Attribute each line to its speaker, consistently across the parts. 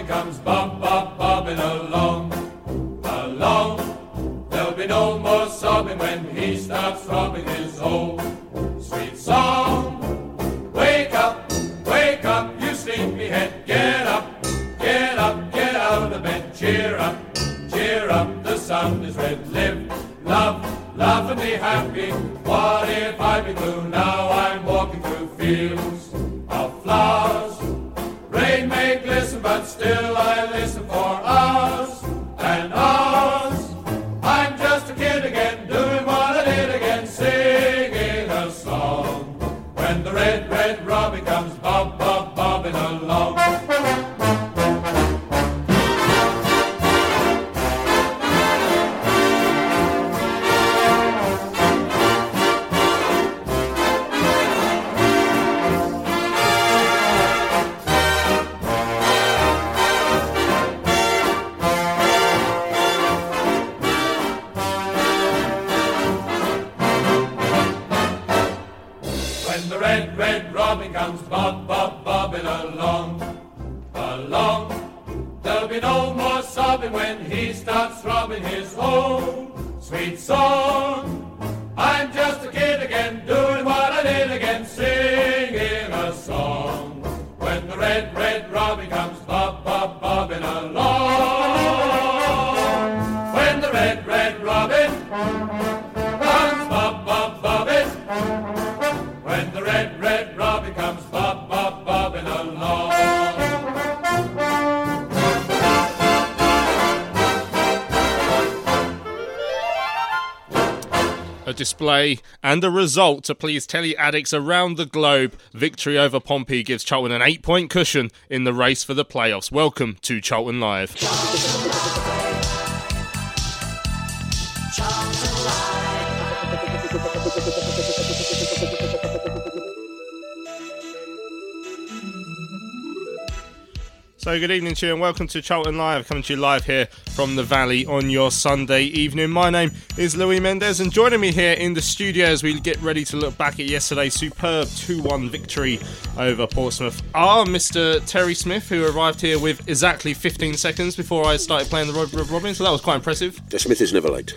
Speaker 1: Robin comes bob, bob, bobbing along, along, there'll be no more sobbing when he stops throbbing his old sweet song. Wake up, wake up, you sleepyhead, get up, get up, get out of the bed, cheer up, cheer up, the sun is red, live, love, laugh and be happy. What if I be blue? Now I'm walking through fields of flowers. But still I listen for hours throbbing his own sweet song. I'm just a kid again, doing what I did again, singing a song. When the red, red robin comes
Speaker 2: display and a result to please telly addicts around the globe. Victory over Pompey gives Charlton an eight point cushion in the race for the playoffs. Welcome to Charlton Live. So, good evening to you and welcome to Charlton Live, coming to you live here from the Valley on your Sunday evening. My name is Louis Mendez, and joining me here in the studio as we get ready to look back at yesterday's superb 2 1 victory over Portsmouth are Mr. Terry Smith, who arrived here with exactly 15 seconds before I started playing the Red Red Robin, so that was quite impressive.
Speaker 3: The Smith is never late.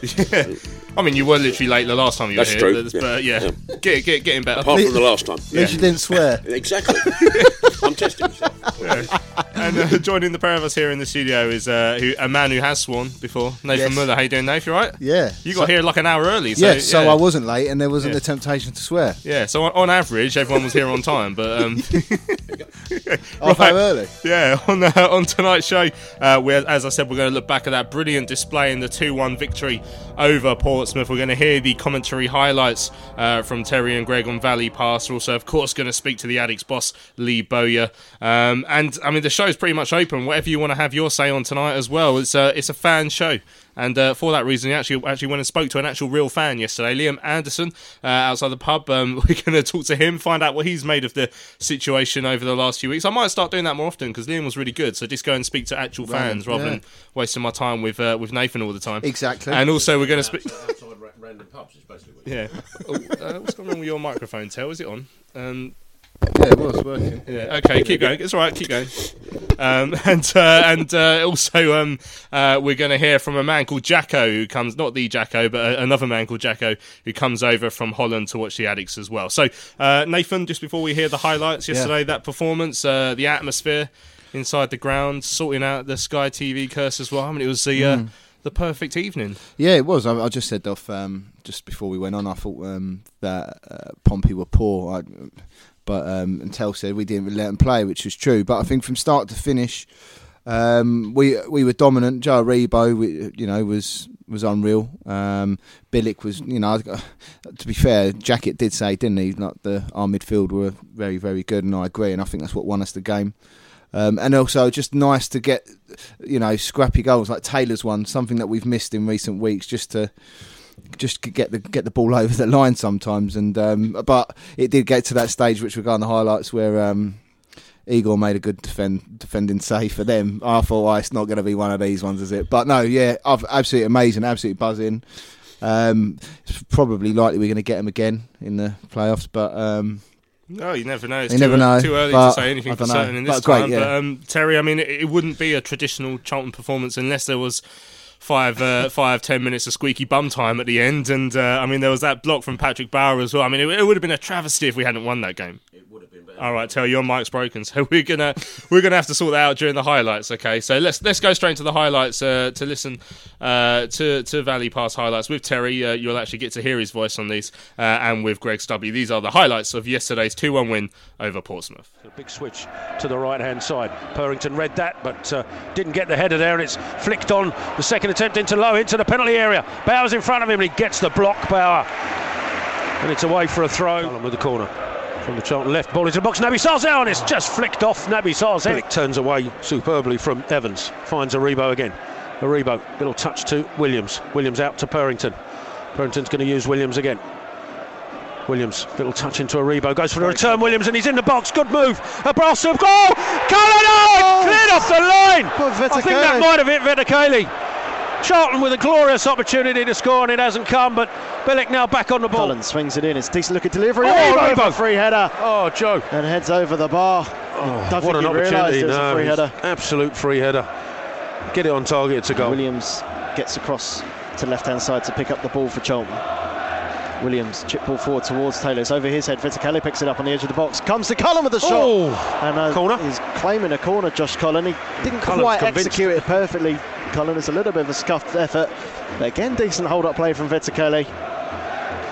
Speaker 2: I mean, you were literally late the last time you
Speaker 3: That's
Speaker 2: were here,
Speaker 3: true,
Speaker 2: but
Speaker 3: yeah.
Speaker 2: yeah, Get, get, getting better.
Speaker 3: Apart from the last time.
Speaker 4: At least you didn't swear.
Speaker 3: Exactly. I'm testing myself.
Speaker 2: And uh, joining the pair of us here in the studio is uh, who, a man who has sworn before, Nathan
Speaker 4: Yes.
Speaker 2: Muller. How you doing, Nathan? You right?
Speaker 4: Yeah.
Speaker 2: You got here like an hour early. So,
Speaker 4: yeah, so
Speaker 2: yeah.
Speaker 4: I wasn't late and there wasn't
Speaker 2: Yeah.
Speaker 4: the temptation to swear.
Speaker 2: Yeah, so on, on average, everyone was here on time, but um,
Speaker 4: hour early.
Speaker 2: yeah, on uh, on tonight's show, uh, we as I said, we're going to look back at that brilliant display in the two-one victory over Portsmouth. We're going to hear the commentary highlights uh, from Terry and Greg on Valley Pass. We're also, of course, going to speak to the Addicts boss Lee Bowyer, um, and I mean the show's pretty much open. Whatever you want to have your say on tonight as well. It's a it's a fan show. And uh, for that reason, he actually actually went and spoke to an actual real fan yesterday, Liam Anderson, uh, outside the pub. Um, we're going to talk to him, find out what he's made of the situation over the last few weeks. I might start doing that more often because Liam was really good. So just go and speak to actual fans rather
Speaker 4: yeah.
Speaker 2: than wasting my time with uh, with Nathan all the time.
Speaker 4: Exactly.
Speaker 2: And also, we're going to speak.
Speaker 3: Outside ra- random pubs is basically what
Speaker 2: Yeah. Oh, uh, what's going on with your microphone, Tel? Is it on? Um,
Speaker 4: Yeah, it was working.
Speaker 2: yeah. Okay. Keep going. It's all right. Keep going. Um, and uh, and uh, also, um, uh, we're going to hear from a man called Jacko, who comes not the Jacko, but uh, another man called Jacko, who comes over from Holland to watch the Addicts as well. So, uh, Nathan, just before we hear the highlights yesterday, that performance, uh, the atmosphere inside the ground, sorting out the Sky TV curse as well. I mean, it was the uh, the perfect evening.
Speaker 4: Yeah, it was. I, I just said off um, just before we went on. I thought um, that uh, Pompey were poor, I, but um, until said we didn't really let them play, which was true. But I think from start to finish, um, we we were dominant. Joe Aribo, we, you know, was was unreal. Um, Bielik was, you know, to be fair, Jacket did say, didn't he, like the our midfield were very, very good, and I agree, and I think that's what won us the game. Um, and also, just nice to get, you know, scrappy goals like Taylor's one, something that we've missed in recent weeks, just to just get the get the ball over the line sometimes. And um, but it did get to that stage, which we've got in the highlights, where um, Igor made a good defend, defending save for them. I thought, oh, it's not going to be one of these ones, is it? But no, yeah, absolutely amazing, absolutely buzzing. Um, it's probably likely we're going to get them again in the playoffs, but. Um,
Speaker 2: no, you never know. It's
Speaker 4: you
Speaker 2: too,
Speaker 4: never know.
Speaker 2: Too early to say anything for certain in this
Speaker 4: but
Speaker 2: time.
Speaker 4: Yeah.
Speaker 2: But um, Terry, I mean, it, it, wouldn't be a traditional Charlton performance unless there was five, uh, five, ten minutes of squeaky bum time at the end. And uh, I mean, there was that block from Patrick Bauer as well. I mean, it, it would have been a travesty if we hadn't won that game. All right, tell your mic's broken, so we're gonna we're gonna have to sort that out during the highlights. Okay, so let's let's go straight to the highlights uh, to listen uh, to to Valley Pass highlights with Terry. Uh, you'll actually get to hear his voice on these, uh, and with Greg Stubby. These are the highlights of yesterday's two-one win over Portsmouth.
Speaker 5: A big switch to the right-hand side. Purrington read that, but uh, didn't get the header there, and it's flicked on. The second attempt into low into the penalty area. Bauer's in front of him, and he gets the block. Bauer, and it's away for a throw. With the corner from the Charlton left ball into the box. Naby Sarzao and it's just flicked off Naby Sarzao. It turns away superbly from Evans. Finds Aribo again. Aribo, little touch to Williams. Williams out to Purrington. Purrington's going to use Williams again. Williams, little touch into Aribo, goes for the return. Williams, and he's in the box. Good move. A brass of goal. Cullen, oh, cleared off the line. I think that might have hit Vetokele. Charlton with a glorious opportunity to score, and it hasn't come. But Bielik now back on the ball.
Speaker 6: Cullen swings it in. It's decent looking delivery.
Speaker 5: Oh,
Speaker 6: over free header.
Speaker 5: Oh, Joe.
Speaker 6: And heads over the bar.
Speaker 5: Oh,
Speaker 6: Don't
Speaker 5: what
Speaker 6: think
Speaker 5: an
Speaker 6: he realised
Speaker 5: opportunity. No,
Speaker 6: a free header.
Speaker 5: Absolute free header. Get it on target. to go.
Speaker 6: Williams gets across to left hand side to pick up the ball for Charlton. Williams chip ball forward towards Taylor. It's over his head. Vetokele picks it up on the edge of the box. Comes to Cullen with a shot.
Speaker 5: Oh,
Speaker 6: and uh,
Speaker 5: corner.
Speaker 6: He's claiming a corner, Josh Cullen. He didn't
Speaker 5: Cullen's
Speaker 6: quite
Speaker 5: convinced.
Speaker 6: execute it perfectly. Cullen is a little bit of a scuffed effort. But again, decent hold up play from Vetokele.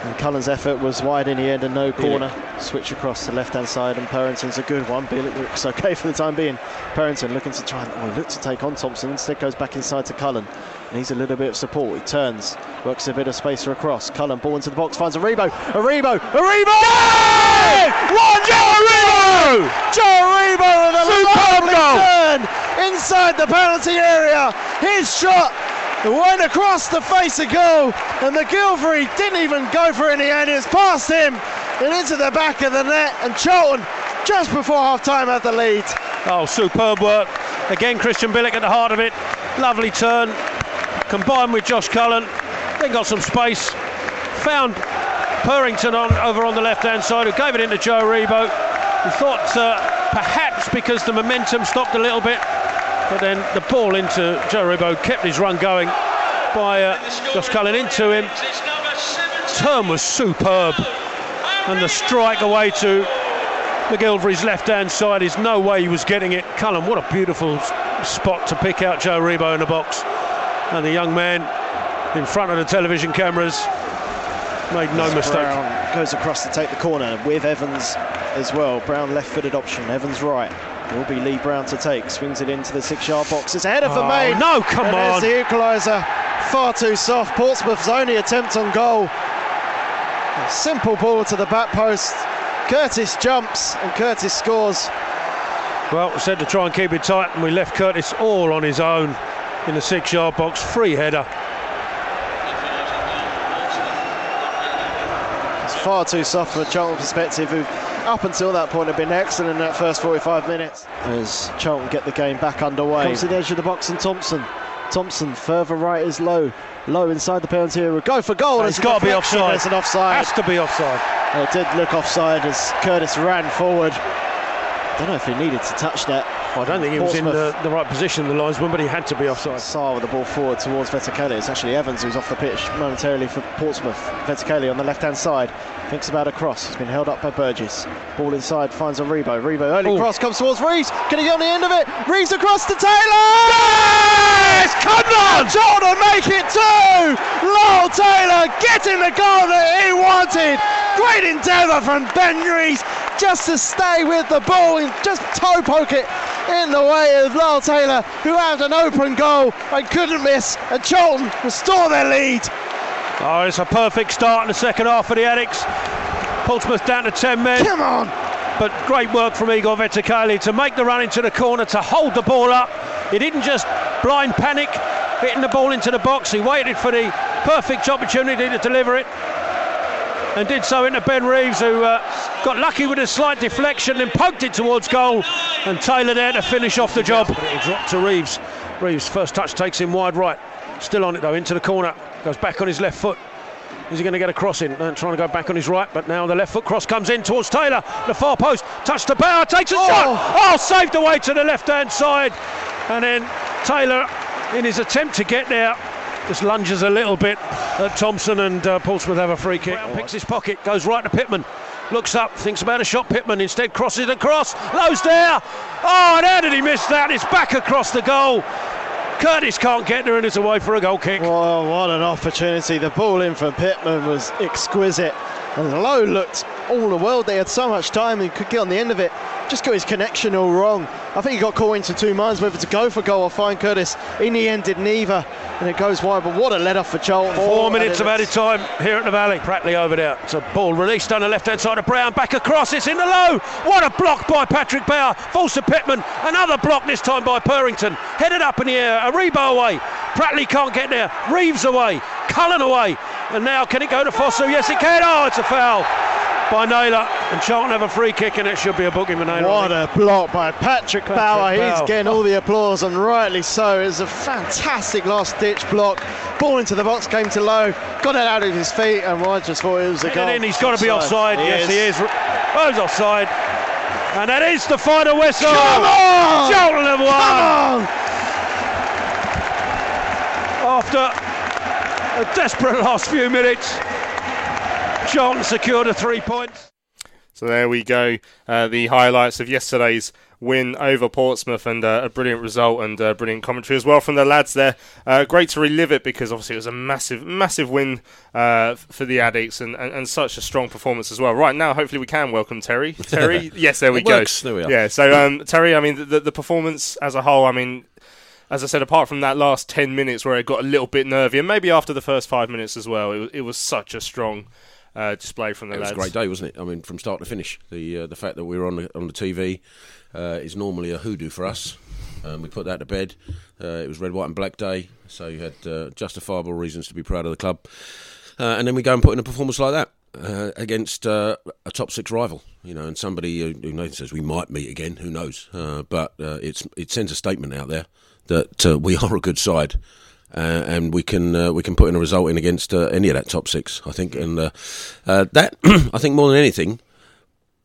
Speaker 6: And Cullen's effort was wide in the end and no corner. Switch across to left hand side, and Purrington's a good one. Bielik looks okay for the time being. Purrington looking to try and oh, he looked to take on Thompson, instead goes back inside to Cullen. Needs a little bit of support. He turns, works a bit of space for a cross. Cullen ball into the box, finds Aribo. Aribo! Aribo! One Joe Aribo! Joe Aribo with a
Speaker 5: Superb
Speaker 6: lovely
Speaker 5: goal!
Speaker 6: turn inside the penalty area. His shot went across the face of goal, and MacGillivray didn't even go for it the end. It's past him and into the back of the net, and Charlton just before half time had the lead.
Speaker 5: Oh, superb work. Again, Krystian Bielik at the heart of it. Lovely turn. Combined with Josh Cullen. Then got some space. Found Purrington on over on the left hand side, who gave it into Joe Aribo. He thought uh, perhaps because the momentum stopped a little bit, but then the ball into Joe Aribo kept his run going by uh, Josh Cullen into him. Turn was superb, and the strike away to MacGillivray's left hand side is no way he was getting it. Cullen, what a beautiful spot to pick out Joe Aribo in the box. And the young man in front of the television cameras made no mistake.
Speaker 6: Brown goes across to take the corner with Evans as well. Brown left footed option, Evans right. Will be Lee Brown to take. Swings it into the six yard box. It's ahead of the
Speaker 5: Oh,
Speaker 6: main.
Speaker 5: no, come
Speaker 6: and
Speaker 5: on.
Speaker 6: There's the equaliser. Far too soft. Portsmouth's only attempt on goal. A simple ball to the back post. Curtis jumps and Curtis scores.
Speaker 5: Well, we said to try and keep it tight, and we left Curtis all on his own in the six yard box. Free header.
Speaker 6: It's far too soft from a Charlton perspective, who up until that point have been excellent in that first 45 minutes. As Charlton get the game back underway. Comes to the edge of the box and Thompson. Thompson further right is low. Low inside the penalty area. Go for goal.
Speaker 5: It's got to be offside.
Speaker 6: It's an offside.
Speaker 5: Has to be offside.
Speaker 6: It did look offside as Curtis ran forward. Don't know if he needed to touch that.
Speaker 5: I don't think he was in the, the right position, the linesman, but he had to be offside.
Speaker 6: Saar with the ball forward towards Vetokele. It's actually Evans who's off the pitch momentarily for Portsmouth. Vetokele on the left hand side thinks about a cross. It's been held up by Burgess. Ball inside finds a Rebo. Rebo early
Speaker 5: Ooh.
Speaker 6: cross comes towards Rees. Can he get on the end of it? Rees across to Taylor.
Speaker 5: Yes! Come on!
Speaker 6: Jordan make it two. Lyle Taylor getting the goal that he wanted. Great endeavour from Ben Reeves just to stay with the ball and just toe poke it in the way of Lyle Taylor, who had an open goal and couldn't miss, and Charlton restore their lead.
Speaker 5: Oh, it's a perfect start in the second half for the Addicts. Portsmouth down to 10 men.
Speaker 6: Come on!
Speaker 5: But great work from Igor Vetokele to make the run into the corner, to hold the ball up. He didn't just blind panic, hitting the ball into the box. He waited for the perfect opportunity to deliver it and did so into Ben Reeves, who uh, got lucky with a slight deflection and poked it towards goal. And Taylor there to finish off the job. It dropped to Reeves. Reeves' first touch takes him wide right. Still on it though, into the corner. Goes back on his left foot. Is he going to get a cross in? Uh, trying to go back on his right, but now the left foot cross comes in towards Taylor. The far post, touch to Bauer, takes a oh. shot. Oh, saved away to the left hand side. And then Taylor, in his attempt to get there, just lunges a little bit at Thompson and uh, Portsmouth have a free kick. Brown picks his pocket, goes right to Pitman. Looks up, thinks about a shot. Pitman instead crosses across. Lowe's there. Oh, and how did he miss that? It's back across the goal. Curtis can't get there and it's away for a goal kick.
Speaker 6: Oh, what an opportunity. The ball in for Pitman was exquisite. And Lowe looked all the world. They had so much time and could get on the end of it. Just got his connection all wrong. I think he got caught into two minds whether to go for goal or find Curtis. In the end, did neither. And it goes wide. But what a let off for Charlton.
Speaker 5: Four, Four minutes of added time here at the Valley. Pratley over there. It's a ball released on the left hand side of Brown. Back across. It's in the low. What a block by Patrick Bauer. Falls to Pitman. Another block this time by Purrington. Headed up in the air. Aribo away. Pratley can't get there. Reeves away. Cullen away. And now can it go to Fosu? Yes, it can. Oh, it's a foul by Naylor. And Charlton have a free kick, and it should be a booking for Naylor.
Speaker 6: What a block by Patrick, Patrick Bauer. Bauer. He's getting all the applause, and rightly so. It's a fantastic last ditch block. Ball into the box, came to low, got it out of his feet, and I just thought it was a goal.
Speaker 5: In. He's got to be offside. He yes, is. he is. Oh, he's offside. And that is the final whistle.
Speaker 6: Come on!
Speaker 5: Charlton have won. After a desperate last few minutes. Charlton secured a three points.
Speaker 2: So there we go. Uh, the highlights of yesterday's win over Portsmouth and uh, a brilliant result and uh, brilliant commentary as well from the lads there. Uh, great to relive it because obviously it was a massive, massive win uh, for the Addicts and, and, and, such a strong performance as well. Right now, hopefully we can welcome Terry. Terry, yes, there we
Speaker 3: it
Speaker 2: go.
Speaker 3: Works. There we are.
Speaker 2: Yeah, so um, Terry, I mean the, the performance as a whole, I mean as I said, apart from that last 10 minutes where it got a little bit nervy, and maybe after the first five minutes as well, it, it was such a strong uh, display from the
Speaker 3: it
Speaker 2: lads.
Speaker 3: It was a great day, wasn't it? I mean, from start to finish. The uh, the fact that we were on the, on the TV uh, is normally a hoodoo for us. Um, we put that to bed. Uh, it was red, white, and black day, so you had uh, justifiable reasons to be proud of the club. Uh, and then we go and put in a performance like that. Uh, against uh, a top six rival, you know, and somebody who, who says we might meet again. Who knows? Uh, but it's it sends a statement out there that uh, we are a good side. Uh, and we can uh, we can put in a result in against uh, any of that top six, I think, and uh, uh, that I think more than anything,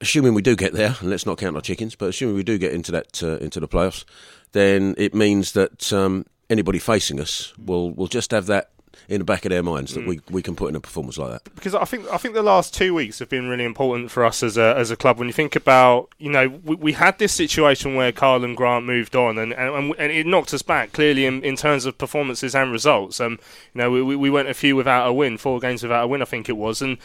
Speaker 3: assuming we do get there, and let's not count our chickens, but assuming we do get into that into the playoffs, then it means that um, anybody facing us will will just have that in the back of their minds that mm. we, we can put in a performance like that.
Speaker 2: Because I think I think the last two weeks have been really important for us as a as a club. When you think about, you know, we, we had this situation where Karlan Grant moved on, and and, and it knocked us back clearly in, in terms of performances and results. Um, you know, we we went a few without a win, four games without a win, I think it was, and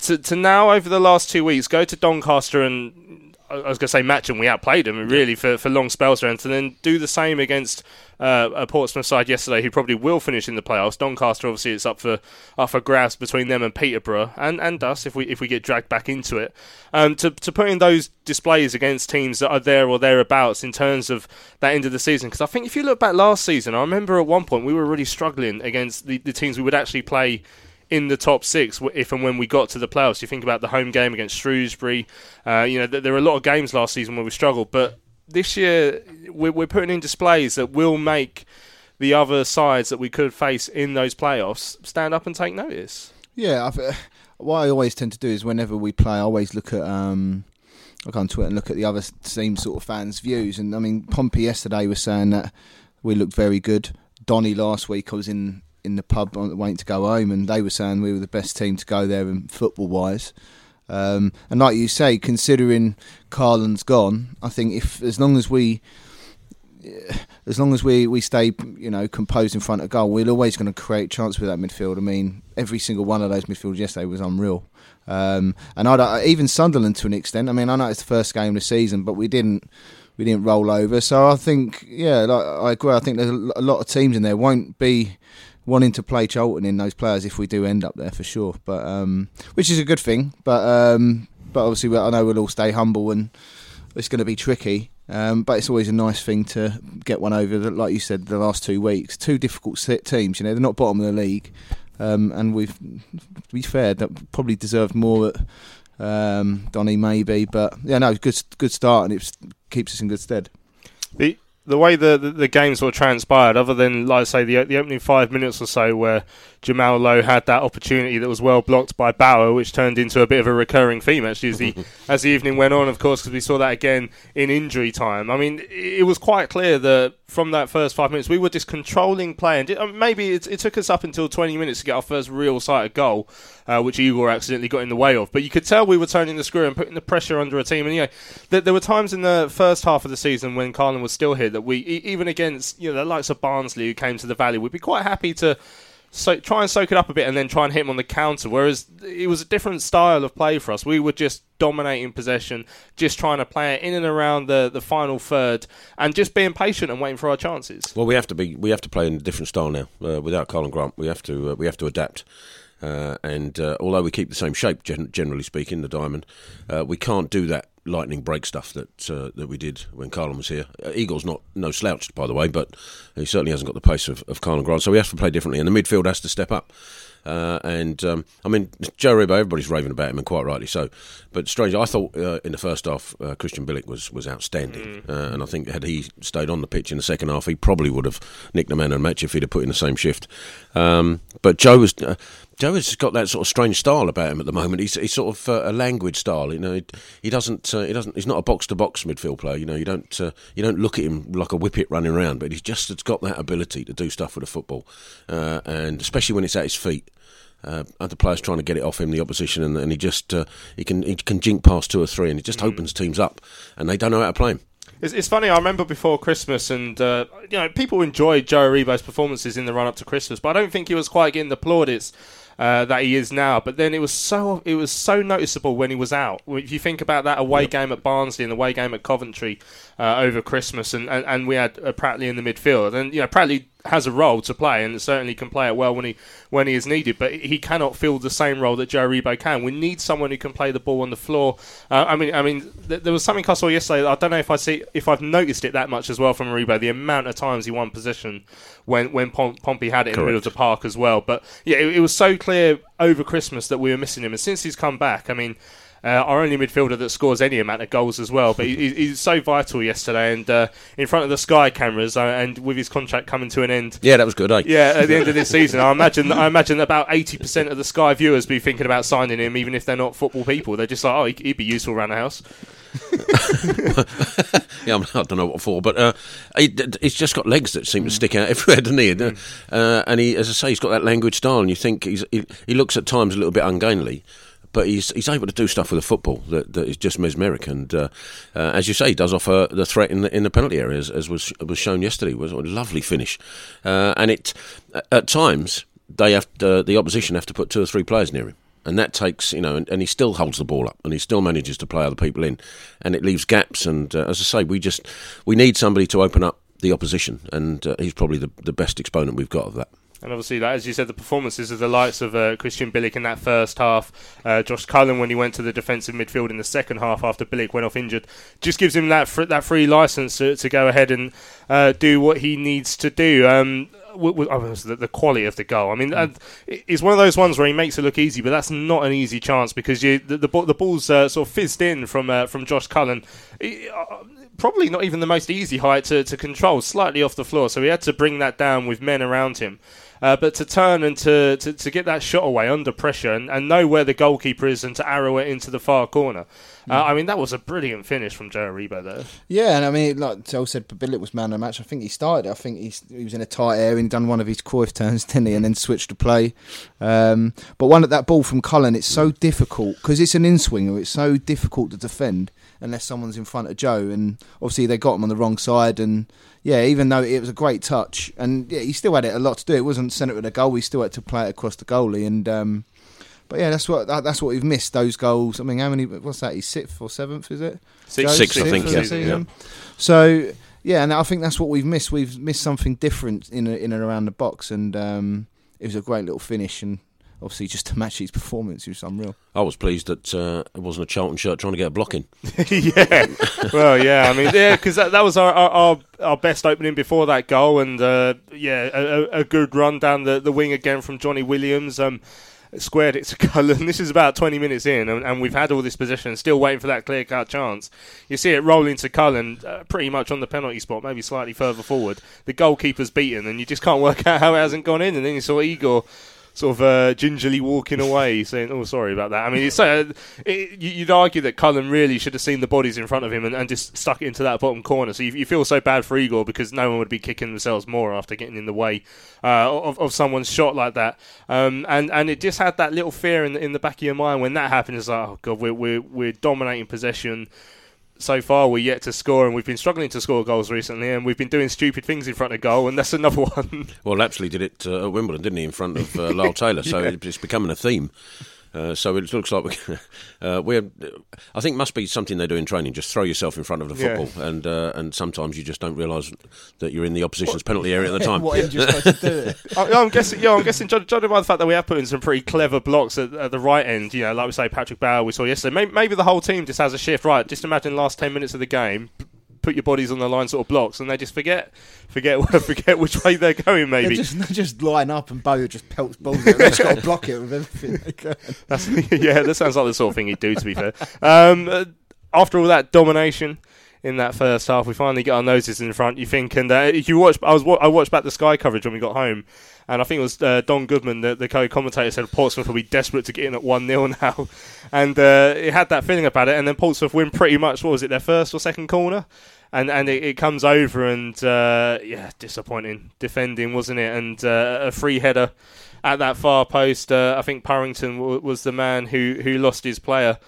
Speaker 2: to to now over the last two weeks go to Doncaster and I was going to say match them. We outplayed them really for, for long spells around, and then do the same against uh, a Portsmouth side yesterday who probably will finish in the playoffs. Doncaster obviously it's up for up for grabs between them and Peterborough and, and us if we if we get dragged back into it. Um, to to put in those displays against teams that are there or thereabouts in terms of that end of the season because I think if you look back last season, I remember at one point we were really struggling against the, the teams we would actually play in the top six if and when we got to the playoffs. You think about the home game against Shrewsbury. Uh, you know, there were a lot of games last season where we struggled, but this year we're, we're putting in displays that will make the other sides that we could face in those playoffs stand up and take notice.
Speaker 4: Yeah, I've, uh, what I always tend to do is whenever we play, I always look at. Um, I go on Twitter and look at the other team sort of fans' views, and I mean, Pompey yesterday was saying that we looked very good. Donny last week, I was in in the pub waiting to go home, and they were saying we were the best team to go there in football wise. Um, and like you say, considering Karlan's gone, I think if as long as we as long as we, we stay, you know, composed in front of goal, we're always going to create chance with that midfield. I mean, every single one of those midfielders yesterday was unreal. Um, and I even Sunderland to an extent. I mean, I know it's the first game of the season, but we didn't we didn't roll over. So I think, yeah, like, I agree. I think there's a lot of teams in there won't be wanting to play Charlton in those players if we do end up there for sure. But um, which is a good thing. But um, but obviously, I know we'll all stay humble and it's going to be tricky. Um, but it's always a nice thing to get one over. Like you said, the last two weeks, two difficult teams. You know, they're not bottom of the league, um, and we've, to be fair, that probably deserved more at um, Donny maybe. But yeah, no, good good start, and it keeps us in good stead.
Speaker 2: The the way the, the, the game sort of transpired, other than like I say the the opening five minutes or so, where Jamal Lowe had that opportunity that was well blocked by Bauer, which turned into a bit of a recurring theme actually as the as the evening went on. Of course, because we saw that again in injury time. I mean, it was quite clear that from that first five minutes we were just controlling play, and um, maybe it, it, took us up until 20 minutes to get our first real sight of goal, uh, which Igor accidentally got in the way of. But you could tell we were turning the screw and putting the pressure under a team. And you know, there, were times in the first half of the season when Karlan was still here that we, even against you know the likes of Barnsley who came to the Valley, we'd be quite happy to so try and soak it up a bit and then try and hit him on the counter. Whereas it was a different style of play for us. We were just dominating possession, just trying to play it in and around the, the final third, and just being patient and waiting for our chances.
Speaker 3: Well, we have to be we have to play in a different style now. Uh, without Karlan Grant, we have to uh, we have to adapt. Uh, and uh, although we keep the same shape, gen- generally speaking, the diamond, uh, we can't do that lightning break stuff that uh, that we did when Karlan was here. Uh, Eagle's not no slouch, by the way, but he certainly hasn't got the pace of, of Karlan Grant. So we have to play differently, and the midfield has to step up. Uh, and um, I mean, Joe Aribo, everybody's raving about him, and quite rightly so. But strange, I thought uh, in the first half, uh, Krystian Bielik was was outstanding, mm. Uh, and I think had he stayed on the pitch in the second half, he probably would have nicked the man of the match if he'd have put in the same shift. Um, but Joe was. Uh, Joe has got that sort of strange style about him at the moment. He's, he's sort of uh, a languid style. You know, he, he doesn't uh, he doesn't he's not a box to box midfield player. You know, you don't uh, you don't look at him like a whippet running around, but he's just has got that ability to do stuff with the football, uh, and especially when it's at his feet. Uh, other players trying to get it off him, the opposition, and, and he just uh, he can he can jink past two or three, and he just mm. opens teams up, and they don't know how to play him.
Speaker 2: It's, it's, funny. I remember before Christmas, and uh, you know, people enjoyed Joe Aribo's performances in the run up to Christmas, but I don't think he was quite getting the plaudits uh, that he is now. But then it was so it was so noticeable when he was out. If you think about that away yep. game at Barnsley and the away game at Coventry uh, over Christmas, and, and, and we had uh, Pratley in the midfield, and you know Pratley has a role to play and certainly can play it well when he when he is needed. But he cannot fill the same role that Joe Aribo can. We need someone who can play the ball on the floor. Uh, I mean, I mean, th- there was something I saw yesterday. I don't know if I see if I've noticed it that much as well from Rebo. The amount of times he won possession when when Pom- Pompey had it in the middle of the park as well. But yeah, it, it was so clear over Christmas that we were missing him, and since he's come back, I mean. Uh, our only midfielder that scores any amount of goals as well. But he, he's so vital yesterday, and uh, in front of the Sky cameras, uh, and with his contract coming to an end.
Speaker 3: Yeah, that was good. Eh?
Speaker 2: Yeah, at the end of this season, I imagine I imagine about eighty percent of the Sky viewers be thinking about signing him, even if they're not football people. They're just like, oh, he'd be useful around the house.
Speaker 3: yeah, I don't know what for, but uh, he, he's just got legs that seem to stick out everywhere, doesn't he? Mm. Uh, and he, as I say, he's got that language style, and you think he's, he, he looks at times a little bit ungainly but he's he's able to do stuff with the football that, that is just mesmeric. And uh, uh, as you say, he does offer the threat in the in the penalty area, as, as was was shown yesterday. It was a lovely finish, uh, and it at times they have the opposition have to put two or three players near him. And that takes, you know, and, and, he still holds the ball up, and he still manages to play other people in, and it leaves gaps. And uh, as I say, we just we need somebody to open up the opposition, and uh, he's probably the the best exponent we've got of that.
Speaker 2: And obviously, as you said, the performances of the likes of uh, Krystian Bielik in that first half, uh, Josh Cullen when he went to the defensive midfield in the second half after Bielik went off injured, just gives him that fr- that free license to, to go ahead and uh, do what he needs to do. Um, oh, the, the, quality of the goal. I mean, mm. it's one of those ones where he makes it look easy, but that's not an easy chance because you, the, the, the ball's uh, sort of fizzed in from uh, from Josh Cullen. Uh, probably not even the most easy height to, to control, slightly off the floor, so he had to bring that down with men around him. Uh, but to turn and to, to, to, get that shot away under pressure and, and, know where the goalkeeper is and to arrow it into the far corner. Uh, I mean, that was a brilliant finish from Joe Aribo there.
Speaker 4: Yeah, and I mean, like Joe said, Bielik was man of the match. I think he started. I think he, he was in a tight area and done one of his Cruyff turns, didn't he? And then switched to play. Um, but one at that ball from Cullen, it's so difficult because it's an in swinger. It's so difficult to defend unless someone's in front of Joe. And obviously, they got him on the wrong side and yeah, even though it was a great touch, and yeah, he still had it a lot to do. It wasn't centre of the goal. He still had to play it across the goalie, and um, but yeah, that's what that, that's what we've missed. Those goals. I mean, how many? What's that? He's sixth or seventh? Is it?
Speaker 2: Sixth,
Speaker 4: Joe?
Speaker 3: Sixth, I think,
Speaker 4: of
Speaker 3: yeah.
Speaker 4: So yeah, and I think that's what we've missed. We've missed something different in in and around the box, and um, it was a great little finish. And obviously, just to match his performance, it was unreal.
Speaker 3: I was pleased that uh, it wasn't a Charlton shirt trying to get a block in.
Speaker 2: yeah. Well, yeah. I mean, yeah, because that, that was our, our, our best opening before that goal, and uh, yeah, a, a- a good run down the, the wing again from Johnny Williams. Um, squared it to Cullen. This is about 20 minutes in, and, and we've had all this possession, still waiting for that clear cut chance. You see it rolling to Cullen, uh, pretty much on the penalty spot, maybe slightly further forward. The goalkeeper's beaten, and you just can't work out how it hasn't gone in. And then you saw Igor sort of uh, gingerly walking away, saying, "Oh, sorry about that." I mean, it's, uh, it, you- you'd argue that Cullen really should have seen the bodies in front of him and, and just stuck it into that bottom corner. So you, you feel so bad for Igor because no one would be kicking themselves more after getting in the way uh, of, of someone's shot like that. Um, and and it just had that little fear in the, in the back of your mind when that happened. It's like, oh god, we're we're, we're dominating possession so far we're yet to score, and we've been struggling to score goals recently, and we've been doing stupid things in front of goal, and that's another one.
Speaker 3: Well, Lapsley did it uh, at Wimbledon, didn't he, in front of uh, Lyle Taylor? So
Speaker 2: Yeah.
Speaker 3: it's becoming a theme. Uh, so it looks like we, uh, we're. I think must be something they do in training. Just throw yourself in front of the
Speaker 2: Yeah.
Speaker 3: football, and uh, and sometimes you just don't realise that you're in the opposition's penalty area at the time.
Speaker 4: what you're supposed to do?
Speaker 2: I, I'm guessing, yeah, I'm guessing, judging by the fact that we have put in some pretty clever blocks at, at the right end, you know, like we say, Patrick Bauer, we saw yesterday. Maybe, maybe the whole team just has a shift, right? Just imagine the last ten minutes of the game, put your bodies on the line, sort of blocks, and they just forget, forget, forget which way they're going.
Speaker 4: They
Speaker 2: Maybe
Speaker 4: just, they just line up and Bowyer just pelts balls. They've just got to block it with everything they.
Speaker 2: That's yeah, that sounds like the sort of thing he'd do. To be fair, um, uh, after all that domination in that first half, we finally get our noses in front. You think, and uh, you watch, I was I watched back the Sky coverage when we got home, and I think it was uh, Don Goodman, the, the co-commentator, said Portsmouth will be desperate to get in at one 0 now, and uh, it had that feeling about it. And then Portsmouth win pretty much. What was it? Their first or second corner. And and it, it comes over and uh, yeah, disappointing defending, wasn't it? And uh, a free header at that far post. Uh, I think Purrington w- was the man who, who lost his player,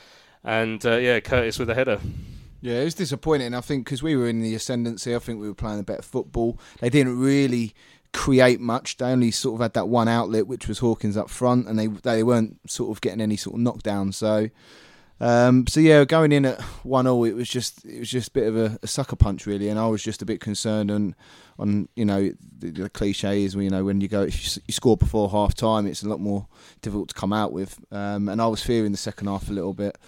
Speaker 2: and uh, yeah, Curtis with a header.
Speaker 4: Yeah, it was disappointing. I think because we were in the ascendancy, I think we were playing a better football. They didn't really create much. They only sort of had that one outlet, which was Hawkins up front, and they they weren't sort of getting any sort of knockdown. So, um, so yeah, going in at one 0 it was just it was just a bit of a, a sucker punch really, and I was just a bit concerned on on you know the, the cliche is you know when you go you score before half time, it's a lot more difficult to come out with, um, and I was fearing the second half a little bit.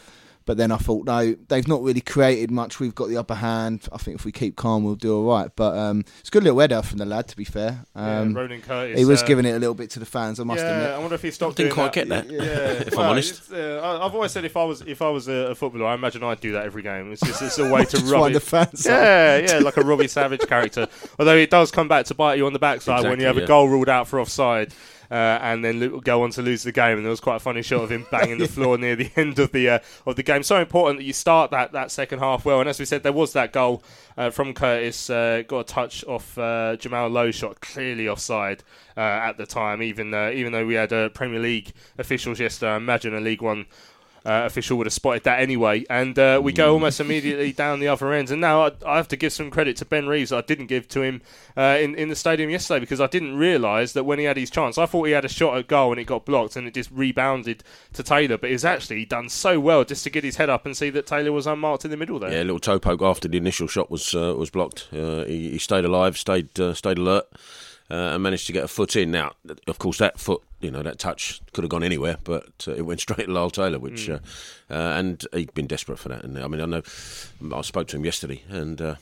Speaker 4: But then I thought, no, they've not really created much. We've got the upper hand. I think if we keep calm, we'll do all right. But um, it's a good little header from the lad, to be fair. Um,
Speaker 2: yeah, Ronan Curtis.
Speaker 4: he was
Speaker 2: uh,
Speaker 4: giving it a little bit to the fans, I must
Speaker 2: yeah,
Speaker 4: admit.
Speaker 2: I wonder if he stopped.
Speaker 3: Didn't
Speaker 2: doing
Speaker 3: quite get that,
Speaker 2: Yeah,
Speaker 3: if I'm honest.
Speaker 2: uh, I- I've always said if I was if I was a, a footballer, I imagine I'd do that every game. It's just it's a way to
Speaker 4: Just
Speaker 2: rub
Speaker 4: wind the fans up.
Speaker 2: yeah, yeah, like a Robbie Savage character. Although it does come back to bite you on the backside when you have a goal ruled out for offside. Uh, and then lo- go on to lose the game, and there was quite a funny shot of him banging the floor near the end of the uh, of the game. So important that you start that, that second half well. And as we said, there was that goal uh, from Curtis, uh, got a touch off uh, Jamal Lowe's shot, clearly offside uh, at the time. Even uh, even though we had uh, Premier League officials yesterday, I imagine a League One uh, official would have spotted that anyway. And uh, we go almost immediately down the other end. And now I, I have to give some credit to Ben Reeves. I didn't give to him uh, in, in the stadium yesterday because I didn't realise that when he had his chance, I thought he had a shot at goal and it got blocked and it just rebounded to Taylor. But he's actually done so well just to get his head up and see that Taylor was unmarked in the middle there.
Speaker 3: Yeah, a little toe poke after the initial shot was uh, was blocked. Uh, he, he stayed alive, stayed uh, stayed alert, uh, and managed to get a foot in. Now, of course, that foot, you know, that touch could have gone anywhere, but uh, it went straight to Lyle Taylor, which uh, uh, and he'd been desperate for that. And I mean, I know I spoke to him yesterday, and uh,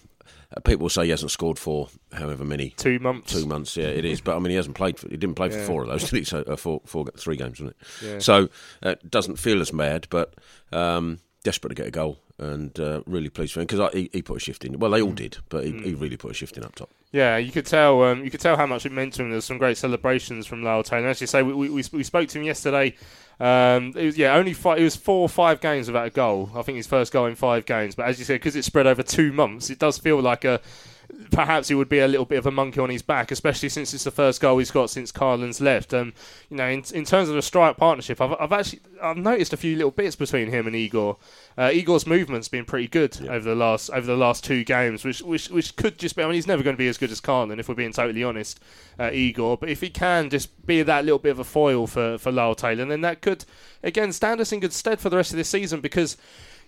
Speaker 3: people say he hasn't scored for however many.
Speaker 2: Two months.
Speaker 3: Two months, yeah, it is. But I mean, he hasn't played. For, he didn't play for four of those, did he? So uh, four, four, three games, wasn't it?
Speaker 2: Yeah.
Speaker 3: So uh, it doesn't feel as mad, but um, desperate to get a goal and uh, really pleased for him because he, he put a shift in. Well,
Speaker 2: Mm.
Speaker 3: they all did, but he, he really put a shift in up top.
Speaker 2: Yeah, you could tell. Um, you could tell how much it meant to him. There was some great celebrations from Lyle Taylor. As you say, we, we, we spoke to him yesterday. Um, it was, yeah, only five, it was four or five games without a goal. I think his first goal in five games. But as you said, because it's spread over two months, it does feel like a perhaps he would be a little bit of a monkey on his back, especially since it's the first goal he's got since Karlan's left. Um, you know, in, in terms of a strike partnership, I've, I've actually I've noticed a few little bits between him and Igor. Uh, Igor's movement's been pretty good over the last over the last two games, which which which could just be. I mean, he's never going to be as good as Karlan, if we're being totally honest, uh, Igor. But if he can just be that little bit of a foil for for Lyle Taylor, then that could again stand us in good stead for the rest of this season because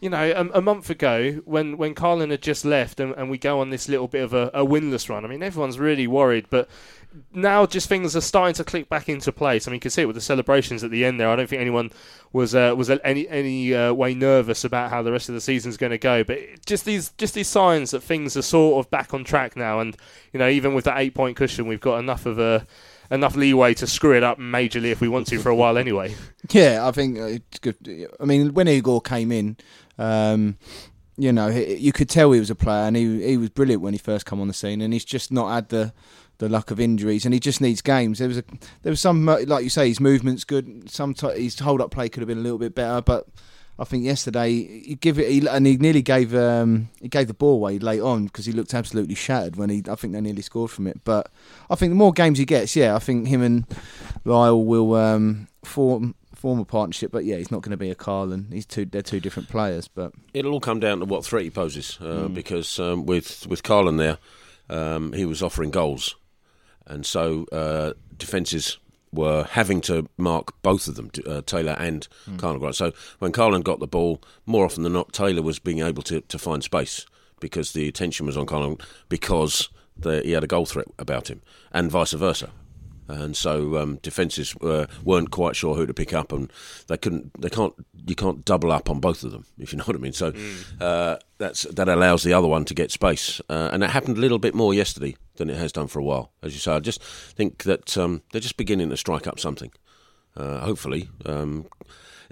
Speaker 2: you know, a, a, month ago when, when Karlan had just left and, and we go on this little bit of a, a, winless run, I mean, everyone's really worried, but now just things are starting to click back into place. I mean, you can see it with the celebrations at the end there. I don't think anyone was uh, was any any uh, way nervous about how the rest of the season's going to go, but just these just these signs that things are sort of back on track now, and you know, even with that eight point cushion, we've got enough of a enough leeway to screw it up majorly if we want to for a while anyway.
Speaker 4: Yeah, I think it's good. I mean, when Igor came in, um, you know, you could tell he was a player, and he he was brilliant when he first come on the scene, and he's just not had the the luck of injuries, and he just needs games. There was a there was some like you say, his movement's good. Sometimes his hold up play could have been a little bit better, but I think yesterday he give it, he, and he nearly gave um, he gave the ball away late on because he looked absolutely shattered when he. I think they nearly scored from it. But I think the more games he gets, yeah, I think him and Lyle will um, form form a partnership. But yeah, he's not going to be a Karlan. He's two. They're two different players. But
Speaker 3: it'll all come down to what threat he poses. Uh, mm. Because um, with with Karlan there, um, he was offering goals, and so uh, defences were having to mark both of them, uh, Taylor and mm. Karlan. So when Karlan got the ball, more often than not, Taylor was being able to, to find space because the attention was on Karlan because the, he had a goal threat about him, and vice versa and so um, defences uh, weren't quite sure who to pick up, and they couldn't, they can't, you can't double up on both of them, if you know what I mean. So mm. uh, that's that allows the other one to get space, uh, and that happened a little bit more yesterday than it has done for a while, as you say. I just think that um, they're just beginning to strike up something. Uh, hopefully, um,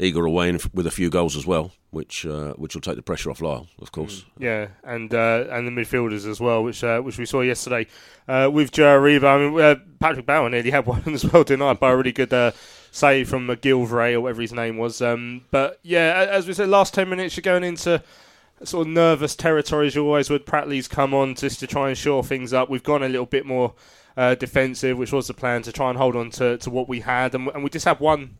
Speaker 3: Igor away with a few goals as well, which uh, which will take the pressure off Lyle, of course.
Speaker 2: Mm. Yeah, and uh, and the midfielders as well, which uh, which we saw yesterday uh, with Joe Aribo. I mean, uh, Patrick Bauer nearly had one as well tonight by a really good uh, save from MacGillivray or whatever his name was. Um, but yeah, as we said, last ten minutes you're going into sort of nervous territory as you always would. Pratley's come on just to try and shore things up. We've gone a little bit more defensive, which was the plan to try and hold on to, to what we had, and, and we just have one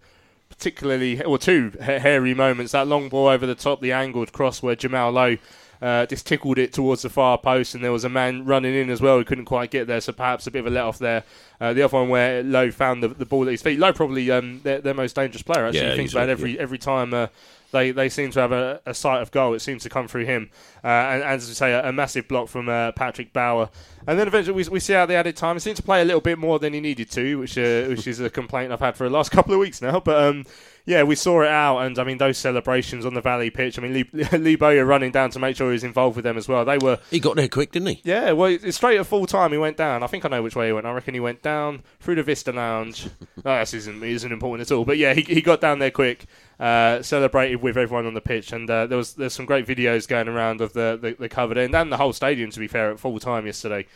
Speaker 2: particularly, or two hairy moments. That long ball over the top, the angled cross where Jamal Lowe uh, just tickled it towards the far post, and there was a man running in as well who couldn't quite get there, so perhaps a bit of a let off there. Uh, the other one where Lowe found the, the ball at his feet. Lowe probably um, their, their most dangerous player. Actually, yeah, thinks about every yeah. every time. Uh, they, they seem to have a, a, sight of goal. It seems to come through him. Uh, and, and, as we say, a, a massive block from uh, Patrick Bauer. And then eventually we, we see out the added time. He seemed to play a little bit more than he needed to, which uh, which is a complaint I've had for the last couple of weeks now. But um, yeah, we saw it out, and I mean those celebrations on the Valley pitch. I mean Lee, Lee Bowyer running down to make sure he was involved with them as well. They were.
Speaker 3: He got there quick, didn't he?
Speaker 2: Yeah, well, straight at full time he went down. I think I know which way he went. I reckon he went down through the Vista Lounge. no, this isn't isn't important at all. But yeah, he, he got down there quick. Uh, celebrated with everyone on the pitch, and uh, there was there's some great videos going around of the, the, the covered end and the whole stadium. To be fair, at full time yesterday,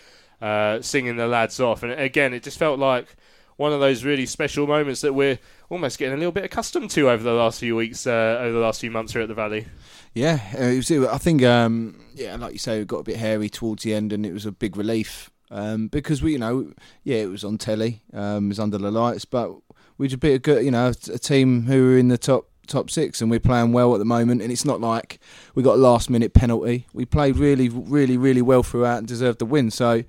Speaker 2: uh, singing the lads off, and again, it just felt like one of those really special moments that we're almost getting a little bit accustomed to over the last few weeks, uh, over the last few months here at the Valley.
Speaker 4: Yeah, uh, was, I think, um, yeah, like you say, it got a bit hairy towards the end, and it was a big relief um, because we, you know, yeah, it was on telly, um, it was under the lights, but we just bit a good, you know, a team who were in the top top six, and we're playing well at the moment. And it's not like we got a last minute penalty. We played really, really, really well throughout and deserved the win. So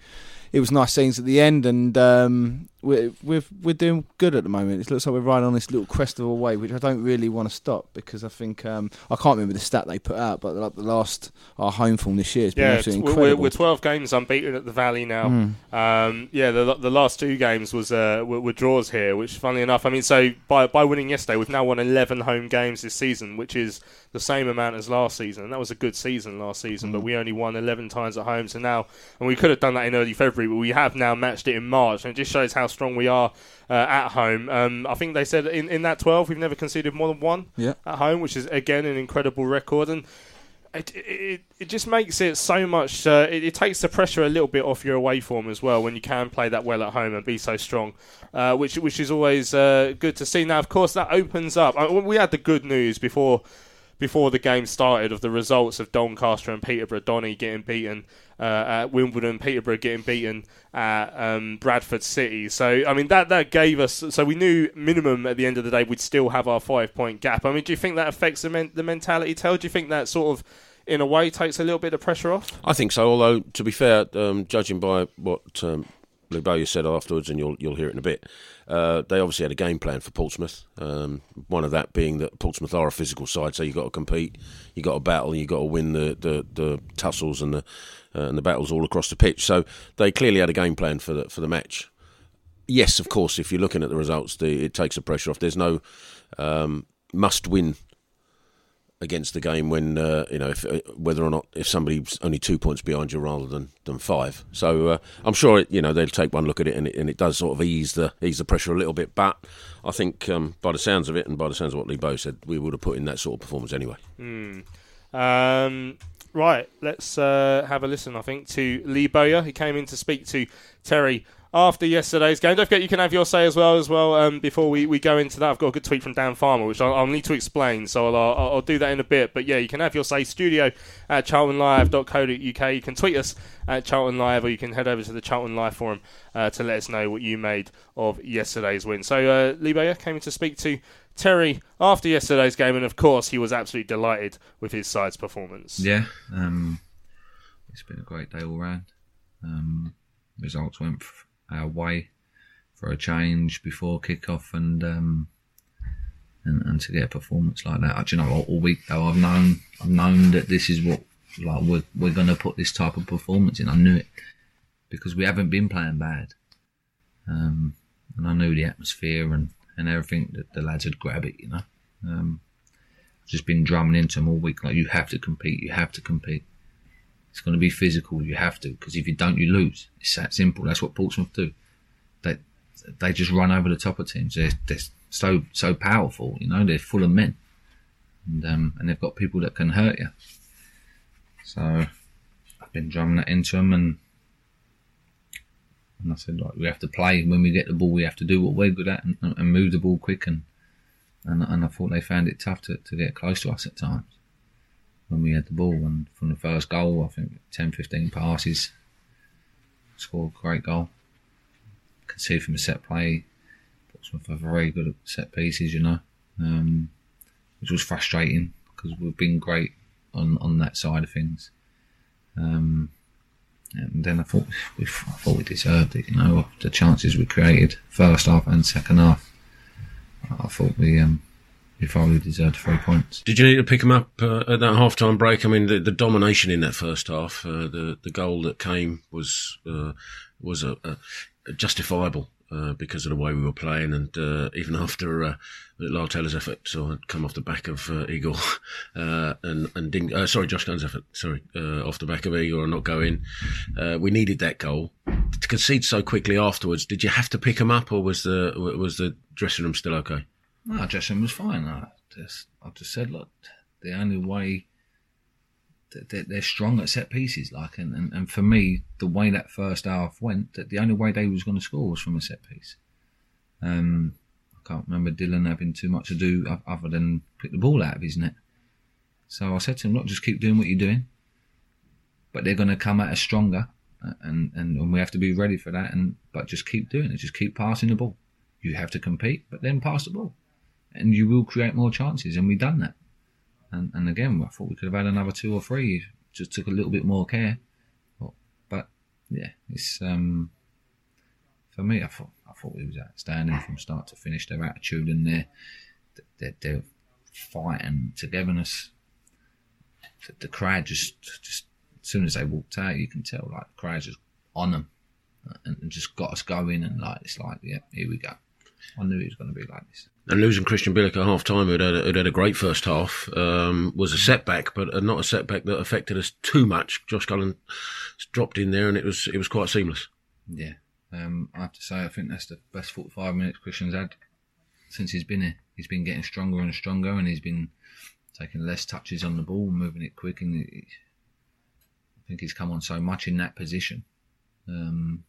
Speaker 4: it was nice scenes at the end, and um, we're, we're we're doing good at the moment. It looks like we're riding on this little crest of a wave, which I don't really want to stop because I think um, I can't remember the stat they put out, but like the last our home form this year has been yeah, absolutely incredible.
Speaker 2: We're, we're 12 games unbeaten at the Valley now. Mm. Um, yeah, the the last two games was uh, were, were, draws here, which funnily enough, I mean, so by by winning yesterday, we've now won 11 home games this season, which is the same amount as last season. And that was a good season last season, mm. but we only won 11 times at home. So now, and we could have done that in early February, but we have now matched it in March, and it just shows how strong we are uh, at home. Um, I think they said in, in that 12 we've never conceded more than one
Speaker 4: yeah.
Speaker 2: at home, which is again an incredible record. And it, it, it just makes it so much. Uh, it, it, takes the pressure a little bit off your away form as well when you can play that well at home and be so strong, uh, which which is always uh, good to see. Now, of course, that opens up. I, uh, we had the good news before before the game started of the results of Doncaster and Peterborough, Donny getting beaten uh, at Wimbledon, Peterborough getting beaten at um, Bradford City. So I mean that that gave us. So we knew minimum at the end of the day we'd still have our five point gap. I mean, do you think that affects the, men- the mentality? Tell, do you think that sort of in a way takes a little bit of pressure off?
Speaker 3: I think so. Although to be fair, um, judging by what um, Lou said afterwards, and you'll you'll hear it in a bit. Uh, they obviously had a game plan for Portsmouth. Um, one of that being that Portsmouth are a physical side, so you've got to compete, you've got to battle, you've got to win the, the, the tussles and the and the battles all across the pitch. So they clearly had a game plan for the for the match. Yes, of course, if you're looking at the results, the, it takes the pressure off. There's no um, must win against the game when uh, you know if, uh, whether or not if somebody's only two points behind you rather than, than five. So uh, I'm sure it, you know they'll take one look at it and, it and it does sort of ease the ease the pressure a little bit. But I think um, by the sounds of it and by the sounds of what Lee Bow said, we would have put in that sort of performance anyway.
Speaker 2: Mm. Um, right, let's uh, have a listen. I think to Lee Bowyer. He came in to speak to Terry after yesterday's game. Don't forget you can have your say as well as well. Um, before we, we go into that, I've got a good tweet from Dan Farmer, which I'll, I'll need to explain. So I'll, I'll, I'll, do that in a bit. But yeah, you can have your say. Studio at charltonlive.co.uk. You can tweet us at Charlton Live, or you can head over to the Charlton Live forum uh, to let us know what you made of yesterday's win. So uh, Lee Bowyer came in to speak to Terry after yesterday's game, and of course he was absolutely delighted with his side's performance.
Speaker 7: Yeah, um, it's been a great day all round. Um, results went our way for a change before kickoff and um, and and to get a performance like that. Do you know, all, week though, I've known I've known that this is what like we're we're going to put this type of performance in. I knew it because we haven't been playing bad, um, and I knew the atmosphere and and everything that the lads would grab it. You know, um, just been drumming into them all week like you have to compete, you have to compete. It's going to be physical. You have to because if you don't, you lose. It's that simple. That's what Portsmouth do. They they just run over the top of teams. They're, they're so so powerful. You know, they're full of men, and um, and they've got people that can hurt you. So I've been drumming that into them, and and I said like we have to play when we get the ball. We have to do what we're good at and, and move the ball quick. And, and and I thought they found it tough to, to get close to us at times when we had the ball. And from the first goal, I think 10, 15 passes, scored a great goal. Can see from the set play, Portsmouth are very good at set pieces, you know, um, which was frustrating because we've been great on, on that side of things. Um, and then I thought we, I thought we deserved it, you know, the chances we created first half and second half. I thought we um, we probably deserved three points.
Speaker 3: Did you need to pick them up uh, at that half-time break? I mean, the, the domination in that first half, uh, the the goal that came was uh, was a, a justifiable uh, because of the way we were playing, and uh, even after uh, Taylor's effort so had come off the back of uh, Igor uh, and and didn't, uh, sorry, Josh Gunn's effort, sorry, off the back of Igor and not go in. Uh, we needed that goal to concede so quickly afterwards. Did you have to pick him up, or was the was the dressing room still okay?
Speaker 7: No, dressing room was fine. I just I just said, look, the only way they're, they're strong at set pieces. Like, and, and, and for me, the way that first half went, that the only way they was going to score was from a set piece. Um, I can't remember Dylan having too much to do other than pick the ball out of his net. So I said to him, look, just keep doing what you're doing. But they're going to come at us stronger, and, and, and we have to be ready for that. And but just keep doing it. Just keep passing the ball. You have to compete, but then pass the ball, and you will create more chances. And we've done that. And, and again, I thought we could have had another two or three. Just took a little bit more care. But, but yeah, it's um, for me. I thought I thought it was outstanding from start to finish. Their attitude and their their, their fight and togetherness. The, the crowd just just as soon as they walked out, you can tell like the crowd just on them and, and just got us going. And like it's like yeah, here we go. I knew it was going to be like this
Speaker 3: and losing Krystian Bielik at half time, who'd who'd had a great first half, um, was a setback, but not a setback that affected us too much. Josh Cullen dropped in there, and it was it was quite seamless.
Speaker 7: Yeah, um, I have to say, I think that's the best 45 minutes Krystian's had since he's been here. He's been getting stronger and stronger, and he's been taking less touches on the ball, moving it quick, and he, I think he's come on so much in that position. Um,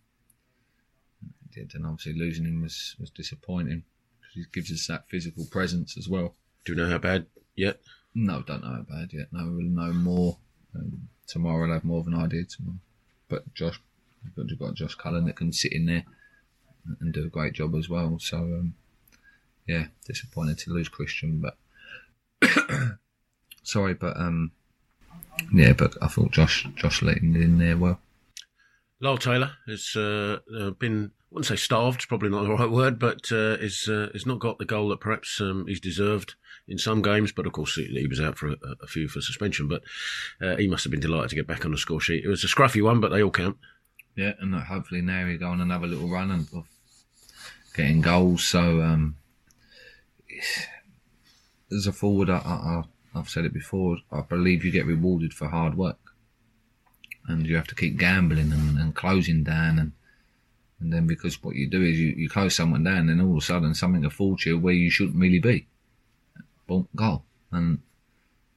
Speaker 7: and obviously losing him was, was disappointing he gives us that physical presence as well.
Speaker 3: Do you know how bad yet?
Speaker 7: No, don't know how bad yet. No, we'll know more um, tomorrow. I'll have more of an idea tomorrow. But Josh, we've got Josh Cullen that can sit in there and do a great job as well. So, um, yeah, disappointed to lose Krystian, but sorry, but um, yeah, but I thought Josh Josh let him in there well.
Speaker 3: Lyle Taylor has uh, uh, been, I wouldn't say starved, probably not the right word, but uh, is, uh, has not got the goal that perhaps um, he's deserved in some games. But of course, he, he was out for a, a, few for suspension. But uh, he must have been delighted to get back on the score sheet. It was a scruffy one, but they all count.
Speaker 7: Yeah, and hopefully now he go on another little run and getting goals. So um, as a forward, I, I, I've said it before. I believe you get rewarded for hard work and you have to keep gambling and, and closing down and and then because what you do is you, you close someone down and all of a sudden something affords you where you shouldn't really be. Boom, goal. And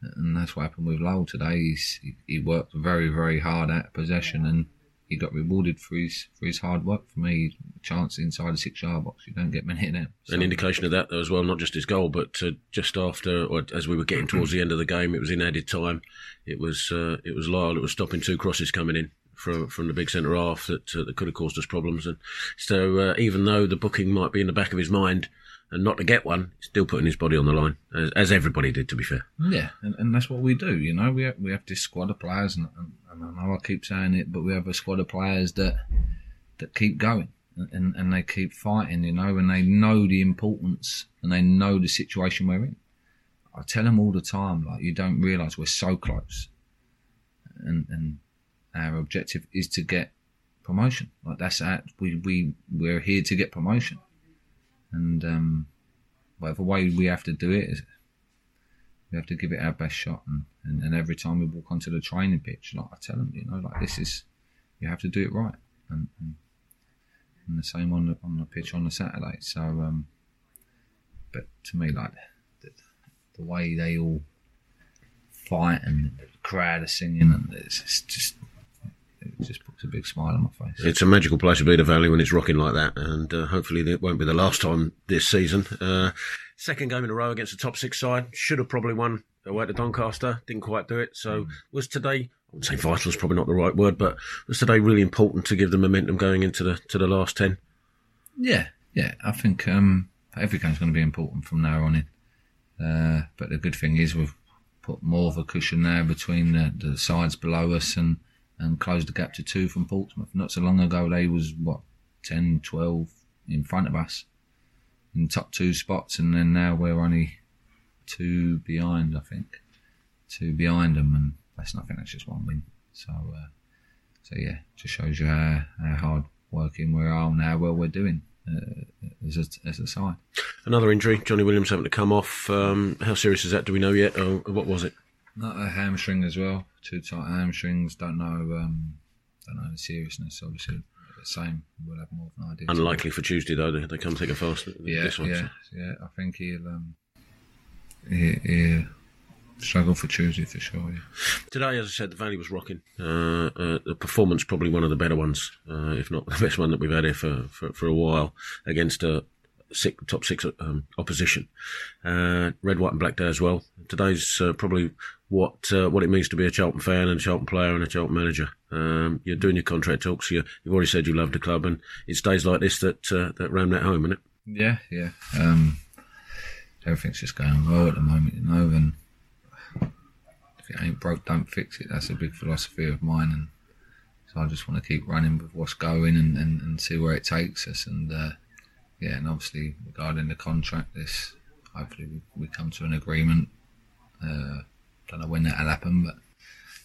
Speaker 7: and that's what happened with Lowell today. He's, he worked very, very hard at possession and he got rewarded for his for his hard work. For me, chance inside the six yard box, you don't get many of them.
Speaker 3: So. An indication of that though as well, not just his goal, but uh, just after, or as we were getting towards the end of the game, it was in added time. It was uh, it was Lyle that was stopping two crosses coming in from from the big centre half that uh, that could have caused us problems. And so uh, even though the booking might be in the back of his mind. And not to get one, he's still putting his body on the line, as, as everybody did, to be fair.
Speaker 7: Yeah, and, and that's what we do. You know, we have, we have this squad of players, and, and and I know I keep saying it, but we have a squad of players that that keep going and, and they keep fighting, you know, and they know the importance and they know the situation we're in. I tell them all the time, like you don't realise we're so close, and and our objective is to get promotion. Like that's our, we we we're here to get promotion, and um, whatever way we have to do it is we have to give it our best shot. And, and, and, every time we walk onto the training pitch, like I tell them, you know, like this is, you have to do it right. And, and, and the same on the, on the pitch on the Saturday. So, um, but to me, like the, the way they all fight and the crowd are singing, and it's just it just puts a big smile on my face.
Speaker 3: It's a magical place to be the Valley when it's rocking like that, and uh, hopefully it won't be the last time this season. Uh, second game in a row against the top six side. Should have probably won away to Doncaster. Didn't quite do it. So mm. was today. I would say vital is probably not the right word, but was today really important to give the momentum going into the to the last ten?
Speaker 7: Yeah, yeah. I think um, every game's going to be important from now on in. Uh, but the good thing is we've put more of a cushion there between the, the sides below us and and closed the gap to two from Portsmouth. Not so long ago, they was what 10, 12 in front of us in top two spots, and then now we're only two behind. I think two behind them, and that's nothing. That's just one win. So, uh, so yeah, just shows you how, how hard working we are and how well we're doing. Uh, as a, as a side.
Speaker 3: Another injury, Johnny Williams having to come off. Um, how serious is that? Do we know yet? What was it?
Speaker 7: Not a hamstring as well. Two tight hamstrings. Don't know. Um, don't know the seriousness. Obviously, the same. We'll have more of an idea.
Speaker 3: Unlikely for Tuesday though. They, they come take a fast.
Speaker 7: Yeah,
Speaker 3: this one,
Speaker 7: yeah, so. yeah. I think he'll um, he, he'll struggle for Tuesday for sure. Yeah.
Speaker 3: Today, as I said, the Valley was rocking. Uh, uh, the performance probably one of the better ones, uh, if not the best one that we've had here for for, for a while against a six, top six um, opposition. Uh, red, white, and black day as well. Today's uh, probably what uh, what it means to be a Charlton fan and a Charlton player and a Charlton manager. Um, you're doing your contract talks. You, have already said you love the club, and it's days like this that uh, that ram that home, isn't it?
Speaker 7: Yeah, yeah. Um, everything's just going well at the moment, you know. And if it ain't broke, don't fix it. That's a big philosophy of mine, and so I just want to keep running with what's going and, and, and see where it takes us. And uh, yeah, and obviously regarding the contract, this hopefully we, we come to an agreement. Uh, don't know when that'll happen, but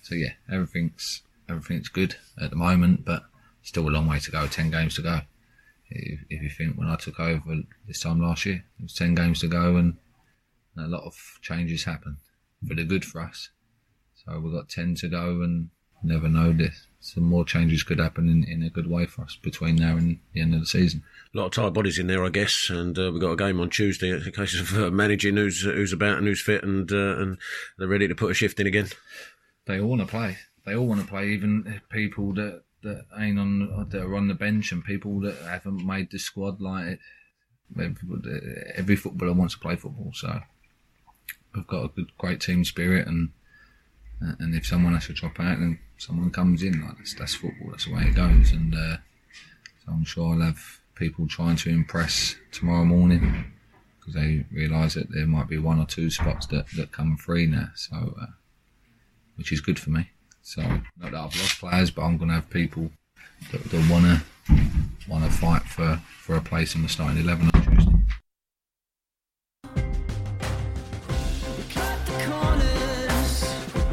Speaker 7: so yeah, everything's everything's good at the moment, but still a long way to go. Ten games to go. If, if you think when I took over this time last year, it was ten games to go, and a lot of changes happened for the good for us. So we've got ten to go, and never know this. Some more changes could happen in, in a good way for us between now and the end of the season.
Speaker 3: A lot of tired bodies in there, I guess, and uh, we've got a game on Tuesday. It's a case of uh, managing who's who's about and who's fit, and uh, and they're ready to put a shift in again.
Speaker 7: They all want to play. They all want to play, even people that that ain't on that are on the bench and people that haven't made the squad. Like every footballer wants to play football, so we've got a good, great team spirit, and and if someone has to drop out, then someone comes in. Like that's, that's football. That's the way it goes. And uh, so I'm sure I'll have people trying to impress tomorrow morning because they realise that there might be one or two spots that, that come free now. So, uh, which is good for me. So not that I've lost players, but I'm going to have people that, that want to want to fight for, for a place in the starting eleven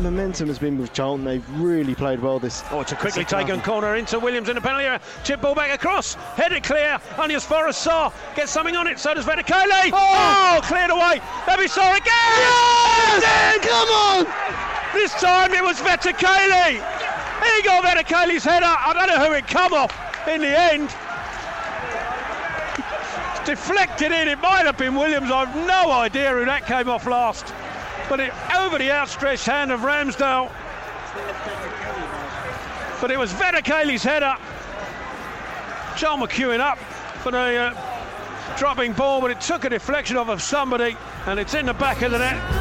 Speaker 6: Momentum has been with Charlton. They've really played well this.
Speaker 5: Oh, it's a quickly taken
Speaker 6: half.
Speaker 5: corner into Williams in the penalty area. Chip ball back across. Headed clear. Only as far as Sarr gets something on it. So does Vetokele. Oh! oh! cleared away. Be Sarr again. Yes!
Speaker 6: Come on!
Speaker 5: This time it was Vetokele. He got Vetokele's header. I don't know who it come off in the end. Deflected in. It might have been Williams. I've no idea who that came off last. But it over the outstretched hand of Ramsdale. But it was Vetokele's header. John McEwen up for the uh, dropping ball, but it took a deflection off of somebody, and it's in the back of the net.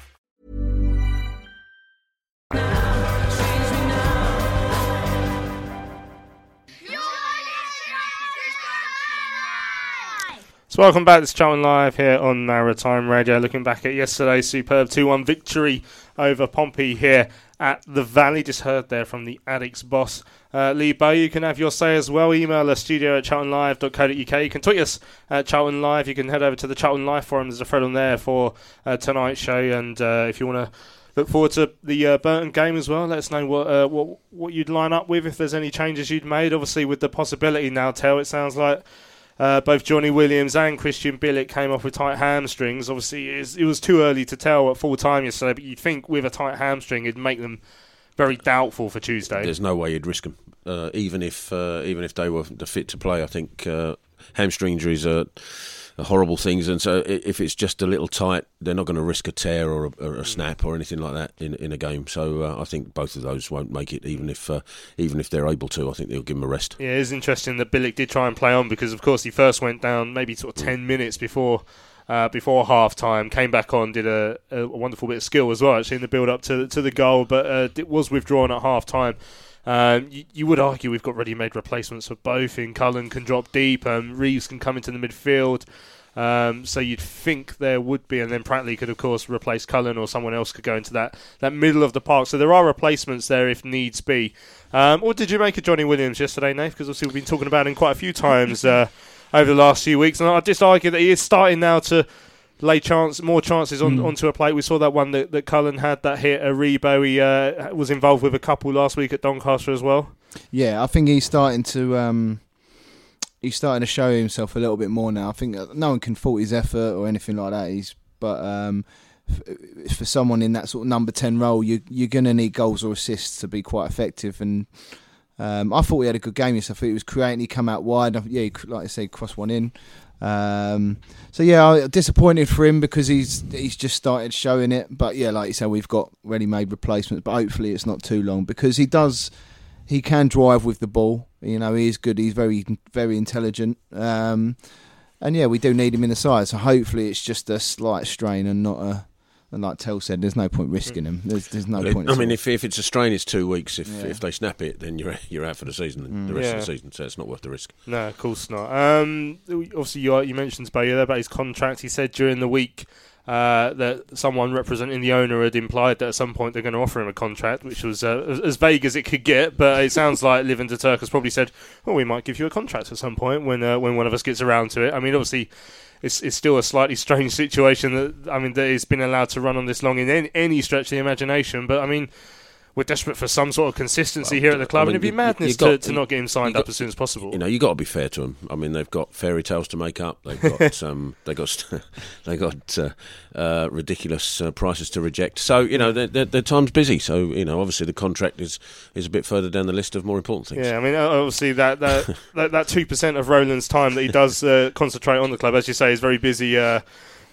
Speaker 2: So welcome back to Charlton Live here on Maritime Radio. Looking back at yesterday's superb 2-1 victory over Pompey here at the Valley. Just heard there from the Addicts boss, uh, Lee Bow. You can have your say as well. Email us studio at charltonlive.co.uk. You can tweet us at Charlton Live. You can head over to the Charlton Live forum. There's a thread on there for uh, tonight's show. And uh, if you want to look forward to the uh, Burton game as well. Let us know what uh, what what you'd line up with if there's any changes you'd made. Obviously, with the possibility now, tell it sounds like uh, both Johnny Williams and Krystian Bielik came off with tight hamstrings. Obviously, it, is, it was too early to tell at full time yesterday, but you'd think with a tight hamstring it'd make them very doubtful for Tuesday.
Speaker 3: There's no way you'd risk them, uh, even if uh, even if they were fit to play. I think uh, hamstring injuries are horrible things, and so if it's just a little tight, they're not going to risk a tear or a, or a snap or anything like that in in a game. So uh, I think both of those won't make it, even if uh, even if they're able to. I think they'll give them a rest.
Speaker 2: Yeah, it is interesting that Bielik did try and play on because, of course, he first went down maybe sort of 10 minutes before uh, before half time, came back on, did a, a wonderful bit of skill as well, actually, in the build up to, to the goal, but uh, it was withdrawn at half time. Um, you, you would argue we've got ready made replacements for both. In Cullen can drop deep, um, Reeves can come into the midfield. Um, so you'd think there would be, and then Pratley could, of course, replace Cullen, or someone else could go into that, that middle of the park. So there are replacements there if needs be. Um, did you make of Johnny Williams yesterday, Nate? Because obviously we've been talking about him quite a few times uh, over the last few weeks, and I just argue that he is starting now to lay chance more chances on, onto a plate. We saw that one that, that Cullen had that hit. Aribo, he uh, was involved with a couple last week at Doncaster as well.
Speaker 4: Yeah, I think he's starting to um, he's starting to show himself a little bit more now. I think uh, no one can fault his effort or anything like that. He's but um, f- for someone in that sort of number ten role, you you're going to need goals or assists to be quite effective. And um, I thought we had a good game. Yesterday. I thought he was creating. He come out wide. Yeah, he, like I say, cross one in. Um, so yeah, disappointed for him because he's he's just started showing it. But yeah, like you said, we've got ready-made replacements. But hopefully, it's not too long because he does he can drive with the ball. You know, he is good. He's very very intelligent. Um, and yeah, we do need him in the side. So hopefully, it's just a slight strain and not a And like Tell said, there's no point risking him. There's there's no
Speaker 3: Well, it-
Speaker 4: point.
Speaker 3: I mean,
Speaker 4: all.
Speaker 3: if if it's a strain, it's two weeks. If
Speaker 4: Yeah.
Speaker 3: if they snap it, then you're you're out for the season, the rest
Speaker 2: Yeah.
Speaker 3: of the season. So it's not worth the risk.
Speaker 2: No, of course not. Um, obviously, you, you mentioned Bayer there about his contract. He said during the week uh, that someone representing the owner had implied that at some point they're going to offer him a contract, which was uh, as, as vague as it could get. But it sounds like Living de Turk has probably said, "Well, we might give you a contract at some point when uh, when one of us gets around to it." I mean, obviously. It's, it's still a slightly strange situation that I mean that he's been allowed to run on this long in any, any stretch of the imagination. But I mean, we're desperate for some sort of consistency here at the club,
Speaker 3: I mean,
Speaker 2: and it'd be madness
Speaker 3: got-
Speaker 2: to, to not get him signed
Speaker 3: you
Speaker 2: up as soon as possible.
Speaker 3: You know, you got to be fair to them. I mean, they've got fairy tales to make up. They've got um, they got they got uh, uh, ridiculous uh, prices to reject. So you know, their, their, time's busy. So you know, obviously the contract is is a bit further down the list of more important things.
Speaker 2: Yeah, I mean, uh, obviously that that that two percent of Roland's time that he does uh, concentrate on the club, as you say, is very busy.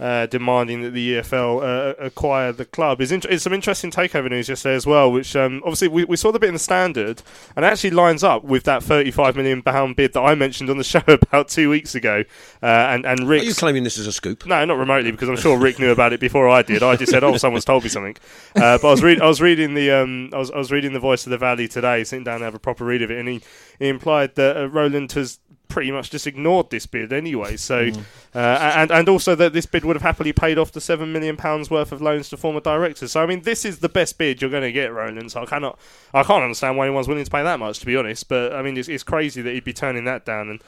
Speaker 2: Uh, demanding that the EFL uh, acquire the club is some interesting takeover news yesterday as well, which um, obviously we, we saw the bit in the standard and actually lines up with that 35 million pound bid that I mentioned on the show about two weeks ago. Uh, and and
Speaker 3: Are
Speaker 2: Rick,
Speaker 3: you claiming this is a scoop?
Speaker 2: no, not remotely, because I'm sure Rick knew about it before I did. I just said, "Oh, someone's told me something." Uh, but I was reading, I was reading the, um, I was, I was reading the Voice of the Valley today, sitting down to have a proper read of it, and he, he implied that uh, Roland has pretty much just ignored this bid anyway. So, uh, and and also that this bid would have happily paid off the seven million pounds worth of loans to former directors. So, I mean, this is the best bid you're going to get, Roland. So I cannot, I can't understand why anyone's willing to pay that much, to be honest. But I mean, it's, it's crazy that he'd be turning that down. And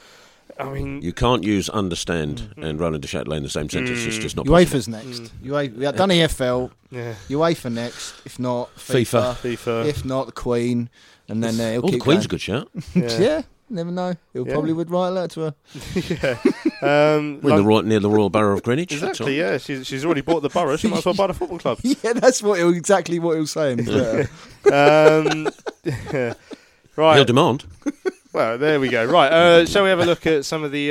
Speaker 2: I mean,
Speaker 3: You can't use understand
Speaker 2: Mm-hmm.
Speaker 3: and Roland Duchâtelet in the same sentence. It's just not
Speaker 4: UEFA's
Speaker 3: possible.
Speaker 4: next. UEFA, we have done EFL.
Speaker 2: yeah.
Speaker 4: UEFA next. If not
Speaker 3: FIFA.
Speaker 4: FIFA.
Speaker 2: FIFA.
Speaker 4: If not the Queen, and then uh, he'll
Speaker 3: Oh, the
Speaker 4: keep
Speaker 3: Queen's a good shout.
Speaker 2: Yeah.
Speaker 4: yeah. Never know. He'll
Speaker 2: Yeah.
Speaker 4: probably would write a letter to her.
Speaker 2: yeah. Um,
Speaker 3: We're in the
Speaker 2: Lon-
Speaker 3: Royal, near the Royal Borough of Greenwich.
Speaker 2: Exactly, yeah. She's, she's already bought the borough. She might as well buy the football club.
Speaker 4: yeah, that's what he'll, exactly what he'll say. in his letter.
Speaker 2: Um, yeah.
Speaker 3: He'll demand.
Speaker 2: Well, there we go. Right. Uh, shall we have a look at some of the?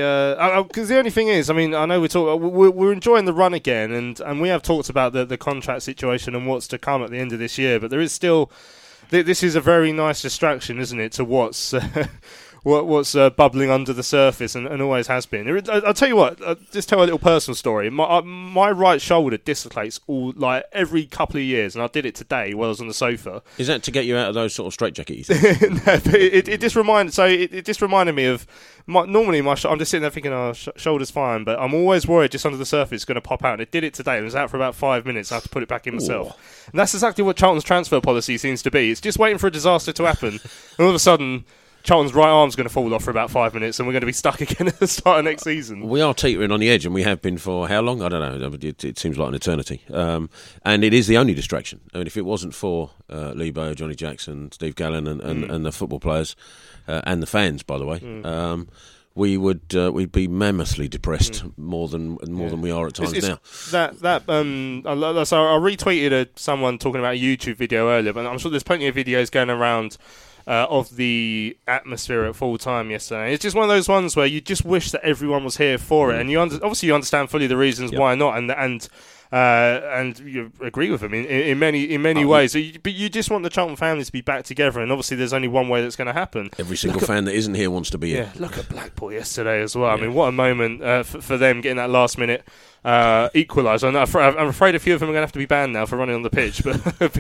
Speaker 2: Because the only thing is, I mean, I know we're talking, we're, we're enjoying the run again, and, and we have talked about the, the contract situation and what's to come at the end of this year. But there is still, th- this is a very nice distraction, isn't it, to what's. Uh, What, what's uh, bubbling under the surface and, and always has been. I- I'll tell you what. Uh, just tell a little personal story. My uh, my right shoulder dislocates all like every couple of years, and I did it today while I was on the sofa.
Speaker 3: Is that to get you out of those sort of straitjackets?
Speaker 2: no, but it, it just reminded. So it, it just reminded me of. My, normally, my sh- I'm just sitting there thinking, "Oh, sh- shoulder's fine," but I'm always worried just under the surface it's going to pop out. And it did it today. And it was out for about five minutes. I have to put it back in myself. And that's exactly what Charlton's transfer policy seems to be. It's just waiting for a disaster to happen, and all of a sudden. Charlton's right arm's going to fall off for about five minutes, and we're going to be stuck again at the start of next season.
Speaker 3: we are teetering on the edge, and we have been for how long? I don't know. It, it seems like an eternity. Um, and it is the only distraction. I mean, if it wasn't for uh, Lee Johnny Jackson, Steve Gallen, and, and,
Speaker 2: Mm.
Speaker 3: and the football players, uh, and the fans, by the way, um, we would uh, we'd be mammothly depressed more than more than we are at times
Speaker 2: Mm. It's-
Speaker 3: now.
Speaker 2: it's That that um, I, so I retweeted a, someone talking about a YouTube video earlier, but I'm sure there's plenty of videos going around uh, of the atmosphere at full time yesterday. It's just one of those ones where you just wish that everyone was here for it, and you under, obviously you understand fully the reasons why not, and and. Uh, and you agree with them in, in, in many in many ways, So you- but you just want the Charlton family to be back together, and obviously there's only one way that's going to happen.
Speaker 3: Every single fan that isn't here wants to be
Speaker 2: Yeah,
Speaker 3: here.
Speaker 2: look at Blackpool yesterday as well. I mean, what a moment uh, for, for them getting that last minute uh, equaliser. I'm, afraid- a few of them are going to have to be banned now for running on the pitch. But, but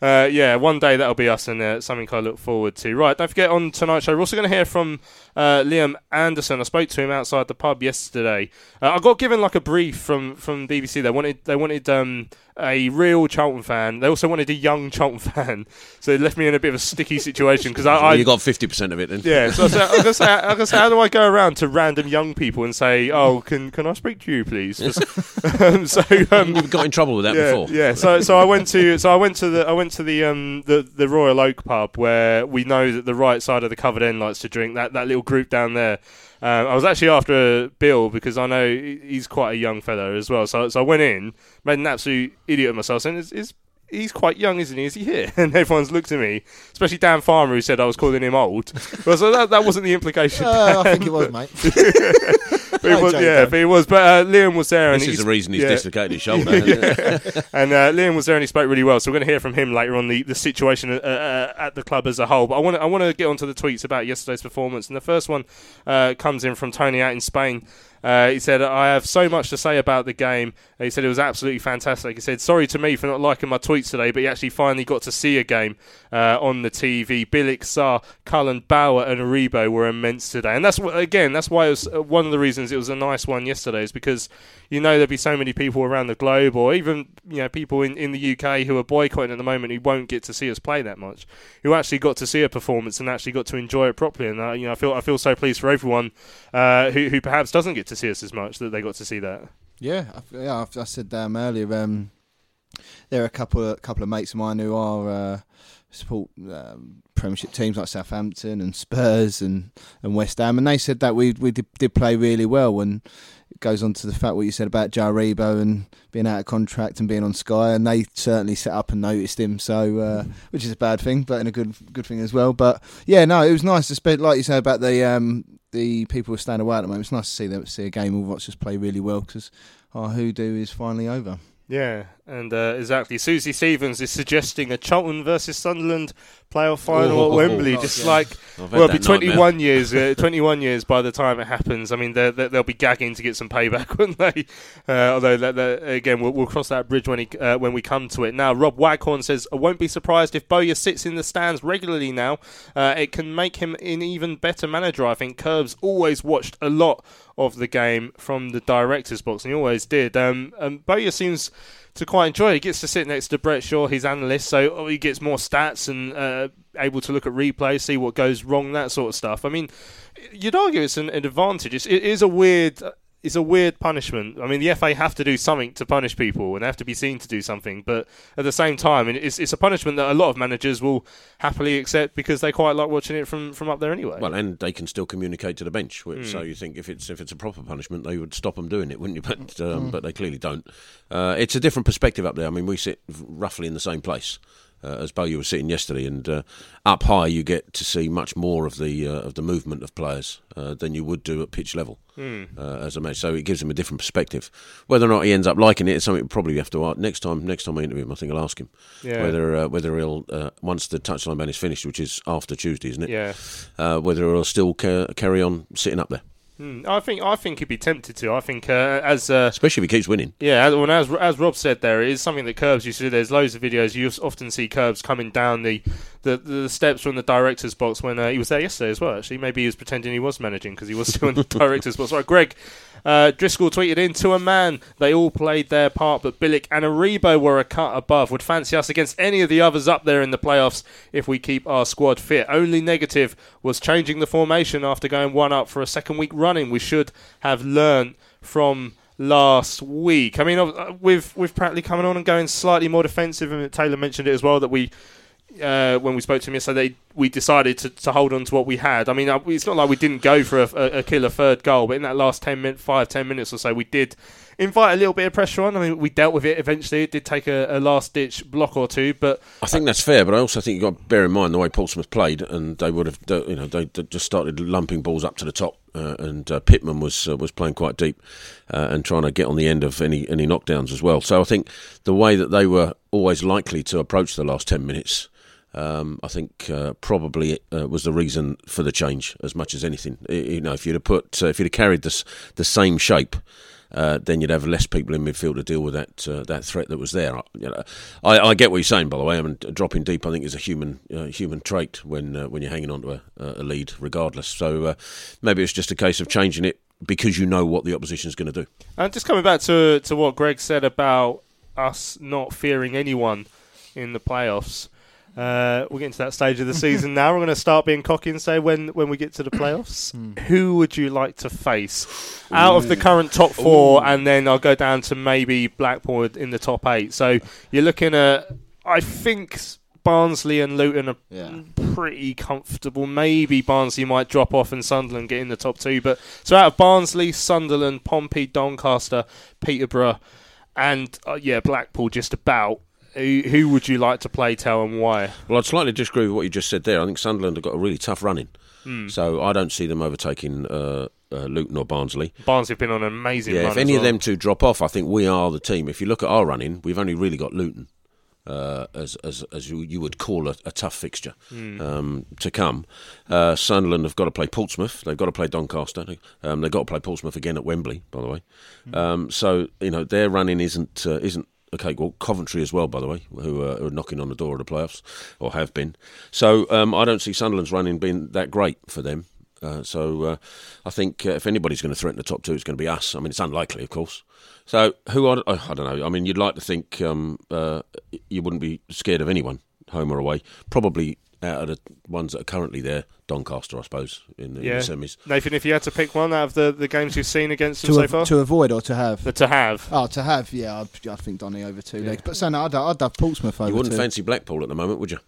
Speaker 2: uh, yeah, one day that'll be us and uh, something I look forward to. Right, don't forget on tonight's show, we're also going to hear from uh, Liam Anderson. I spoke to him outside the pub yesterday. Uh, I got given like a brief from, from BBC. They wanted they wanted um, a real Charlton fan. They also wanted a young Charlton fan. So it left me in a bit of a sticky situation because I, I
Speaker 3: you got fifty percent of it, then.
Speaker 2: yeah, so I was I was say, I was say, how do I go around to random young people and say, "Oh, can can I speak to you, please?" um, so um,
Speaker 3: You've got in trouble with that
Speaker 2: yeah,
Speaker 3: before.
Speaker 2: yeah. So so I went to so I went to the I went to the um the, the Royal Oak pub where we know that the right side of the covered end likes to drink. That that little group down there. Um, I was actually after a Bill because I know he's quite a young fellow as well. So so I went in, made an absolute idiot of myself, saying, "Is, is he's quite young, isn't he? Is he here?" And everyone's looked at me, especially Dan Farmer, who said I was calling him old. Well, so that, that wasn't the implication.
Speaker 4: Uh, I think it was, mate.
Speaker 2: But it was, yeah,
Speaker 4: Dan.
Speaker 2: but it was. But uh, Liam was there, and
Speaker 3: This is the reason he's
Speaker 2: yeah.
Speaker 3: dislocated his shoulder. isn't it?
Speaker 2: and uh, Liam was there and he spoke really well. So we're going to hear from him later on the, the situation uh, uh, at the club as a whole. But I want to I want to get onto the tweets about yesterday's performance. And the first one uh, comes in from Tony out in Spain. Uh, he said, I have so much to say about the game. He said it was absolutely fantastic. He said, sorry to me for not liking my tweets today, but he actually finally got to see a game uh, on the TV. Bielik, Sarr, Cullen, Bauer, and Aribo were immense today. And that's, again, that's why it was uh, one of the reasons it was a nice one yesterday, is because you know there'd be so many people around the globe, or even you know people in, in the UK who are boycotting at the moment who won't get to see us play that much, who actually got to see a performance and actually got to enjoy it properly. And uh, you know, I feel I feel so pleased for everyone uh, who who perhaps doesn't get to see us as much that they got to see that.
Speaker 4: Yeah, I, yeah. I've- I said um, earlier. Um, there are a couple of couple of mates of mine who are uh, support um, Premiership teams like Southampton and Spurs and, and West Ham, and they said that we we did, did play really well. And it goes on to the fact what you said about Joe Aribo and being out of contract and being on Sky, and they certainly set up and noticed him. So, uh, which is a bad thing, but in a good good thing as well. But yeah, no, it was nice to spend, like you said about the um, the people who stand away at the moment. It's nice to see them see a game and watch us play really well because our hoodoo is finally over.
Speaker 2: Yeah, and uh, exactly. Susie Stevens is suggesting a Charlton versus Sunderland playoff final
Speaker 3: Oh,
Speaker 2: at Wembley,
Speaker 3: oh,
Speaker 2: just
Speaker 3: yeah.
Speaker 2: like well, it'll be 21 years. Uh, 21 years by the time it happens. I mean, they're, they're, they'll be gagging to get some payback, wouldn't they? Uh, although that, that, again, we'll, we'll cross that bridge when he, uh, when we come to it. Now, Rob Waghorn says, "I won't be surprised if Bowyer sits in the stands regularly now. Uh, it can make him an even better manager. I think Curbs always watched a lot." Of the game from the director's box, and he always did. Um, and Bowyer seems to quite enjoy. He gets to sit next to Brett Shaw, his analyst, so he gets more stats and uh, able to look at replays, see what goes wrong, that sort of stuff. I mean, you'd argue it's an, an advantage. It's, it is a weird. It's a weird punishment. I mean, the FA have to do something to punish people, and they have to be seen to do something. But at the same time, it's, it's a punishment that a lot of managers will happily accept because they quite like watching it from, from up there anyway.
Speaker 3: Well, and they can still communicate to the bench. which-
Speaker 2: Hmm.
Speaker 3: So you think if it's if it's a proper punishment, they would stop them doing it, wouldn't you? But um,
Speaker 2: Hmm.
Speaker 3: but they clearly don't. Uh, it's a different perspective up there. I mean, we sit roughly in the same place. Uh, as you were sitting yesterday, and uh, up high you get to see much more of the uh, of the movement of players uh, than you would do at pitch level uh, as a match. So it gives him a different perspective. Whether or not he ends up liking it, it is something we probably have to ask next time. Next time I interview him, I think I'll ask him
Speaker 2: Yeah.
Speaker 3: whether uh, whether he'll uh, once the touchline ban is finished, which is after Tuesday, isn't it?
Speaker 2: Yeah.
Speaker 3: Uh, whether he'll still ca- carry on sitting up there,
Speaker 2: Hmm. I think I think he'd be tempted to. I think uh, as uh,
Speaker 3: especially if he keeps winning.
Speaker 2: Yeah, as, well, as as Rob said, there it is something that Curbs used to do. There's loads of videos. You often see Curbs coming down the, the, the steps from the director's box when uh, he was there yesterday as well. Actually, maybe he was pretending he was managing because he was still in the director's box. Right, Greg uh, Driscoll tweeted in to a man. They all played their part, but Bielik and Aribo were a cut above. Would fancy us against any of the others up there in the playoffs if we keep our squad fit. Only negative was changing the formation after going one up for a second week running. We should have learned from last week. I mean, uh, with with Pratley coming on and going slightly more defensive, and Taylor mentioned it as well that we. Uh, when we spoke to him yesterday, we decided to, to hold on to what we had. I mean, uh, it's not like we didn't go for a, a, killer third goal, but in that last 10 min, five, 10 minutes or so, we did invite a little bit of pressure on. I mean, we dealt with it eventually. It did take a, a last ditch block or two, but
Speaker 3: I think that's fair, but I also think you've got to bear in mind the way Portsmouth played, and they would have, you know, they they just started lumping balls up to the top, uh, and uh, Pitman was uh, was playing quite deep uh, and trying to get on the end of any any knockdowns as well. So I think the way that they were always likely to approach the last ten minutes. Um, I think uh, probably uh, was the reason for the change as much as anything. You know, if you'd have put, uh, if you'd have carried this the same shape, uh, then you'd have less people in midfield to deal with that uh, that threat that was there. I- You know, I, I get what you're saying, by the way. I mean, dropping deep, I think, is a human uh, human trait when when you're hanging on to a, a lead, regardless. So maybe it's just a case of changing it because you know what the opposition is going to do.
Speaker 2: And just coming back to to what Greg said about us not fearing anyone in the playoffs. Uh, we're getting to that stage of the season now. We're going to start being cocky and say when, when we get to the playoffs, who would you like to face out of the current top four, and then I'll go down to maybe Blackpool in the top eight. So you're looking at, I think Barnsley and Luton are
Speaker 4: Yeah.
Speaker 2: pretty comfortable. Maybe Barnsley might drop off and Sunderland get in the top two. But so out of Barnsley, Sunderland, Pompey, Doncaster, Peterborough, and uh, yeah, Blackpool, just about. Who, who would you like to play, tell, and why?
Speaker 3: Well, I'd slightly disagree with what you just said there. I think Sunderland have got a really tough running,
Speaker 2: Hmm.
Speaker 3: so I don't see them overtaking uh, uh, Luton or Barnsley.
Speaker 2: Barnsley have been on an amazing
Speaker 3: Yeah,
Speaker 2: run.
Speaker 3: if any of them two drop off, I think we are the team. If you look at our running, we've only really got Luton. uh, as, as as you, you would call a, a tough fixture
Speaker 2: Mm.
Speaker 3: um, to come. Uh, Sunderland have got to play Portsmouth. They've got to play Doncaster. Um, they've got to play Portsmouth again at Wembley, by the way. Um, so you know their running isn't uh, isn't okay. Well, Coventry as well, by the way, who, uh, who are knocking on the door of the playoffs or have been. So um, I don't see Sunderland's running being that great for them. Uh, so uh, I think uh, if anybody's going to threaten the top two, it's going to be us. I mean, it's unlikely, of course. So who are oh, I don't know. I mean, you'd like to think um, uh, you wouldn't be scared of anyone, home or away. Probably out of the ones that are currently there, Doncaster, I suppose, in the, in the semis.
Speaker 2: Nathan, if you had to pick one out of the, the games you've seen against them
Speaker 4: To,
Speaker 2: so
Speaker 4: av-
Speaker 2: far,
Speaker 4: to avoid or to have?
Speaker 2: The to have.
Speaker 4: Oh, to have, yeah, I'd, I'd think Donny over two legs. But so no, I'd, I'd have Portsmouth over
Speaker 3: You wouldn't
Speaker 4: two.
Speaker 3: fancy Blackpool at the moment, would you?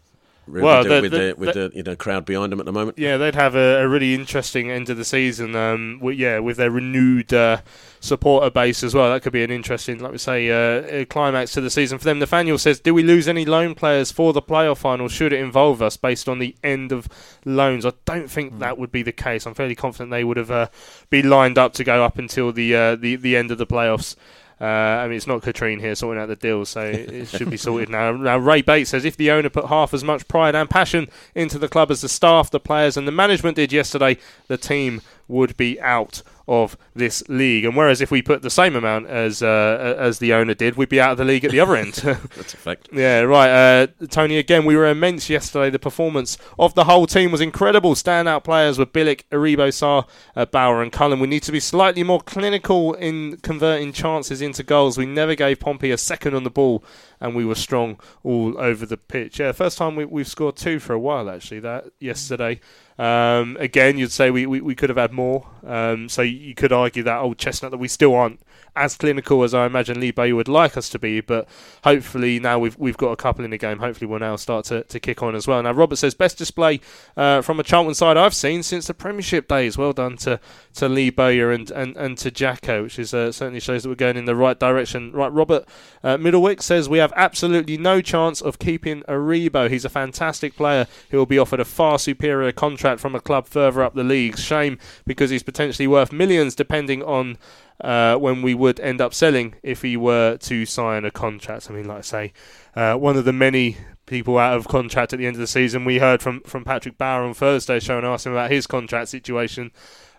Speaker 2: Well,
Speaker 3: with,
Speaker 2: the-
Speaker 3: the, with,
Speaker 2: the-
Speaker 3: the, with
Speaker 2: the-
Speaker 3: the, you know crowd behind them at the moment.
Speaker 2: Yeah, they'd have a, a really interesting end of the season. Um, with, yeah, with their renewed uh, supporter base as well. That could be an interesting, like we say, uh, uh, climax to the season for them. Nathaniel says, "Do we lose any loan players for the playoff final? Should it involve us based on the end of loans?" I don't think that would be the case. I'm fairly confident they would have uh, been lined up to go up until the uh, the the end of the playoffs. Uh, I mean, it's not Katrien here sorting out the deal, so it should be sorted now. Now, Ray Bates says if the owner put half as much pride and passion into the club as the staff, the players, and the management did yesterday, the team would be out of this league. And whereas if we put the same amount as uh, as the owner did, we'd be out of the league at the other end.
Speaker 3: That's a fact.
Speaker 2: Yeah, right. Uh, Tony, again, we were immense yesterday. The performance of the whole team was incredible. Standout players were Bielik, Aribo, Sarr, uh, Bauer, and Cullen. We need to be slightly more clinical in converting chances into goals. We never gave Pompey a second on the ball, and we were strong all over the pitch. Yeah, first time we, we've scored two for a while, actually, that yesterday. Um, again, you'd say we, we, we could have had more. Um, so you could argue that old chestnut that we still aren't as clinical as I imagine Lee Bay would like us to be. But hopefully now we've we've got a couple in the game. Hopefully we'll now start to, to kick on as well. Now Robert says best display uh, from a Charlton side I've seen since the Premiership days. Well done to to Lee Bowyer and, and, and to Jacko, which is uh, certainly shows that we're going in the right direction. Right, Robert uh, Middlewick says we have absolutely no chance of keeping Aribo. He's a fantastic player who will be offered a far superior contract from a club further up the leagues. Shame because he's potentially worth millions, depending on. Uh, when we would end up selling if he were to sign a contract. I mean, like I say, uh, one of the many people out of contract at the end of the season. We heard from, from Patrick Bauer on Thursday show and asked him about his contract situation.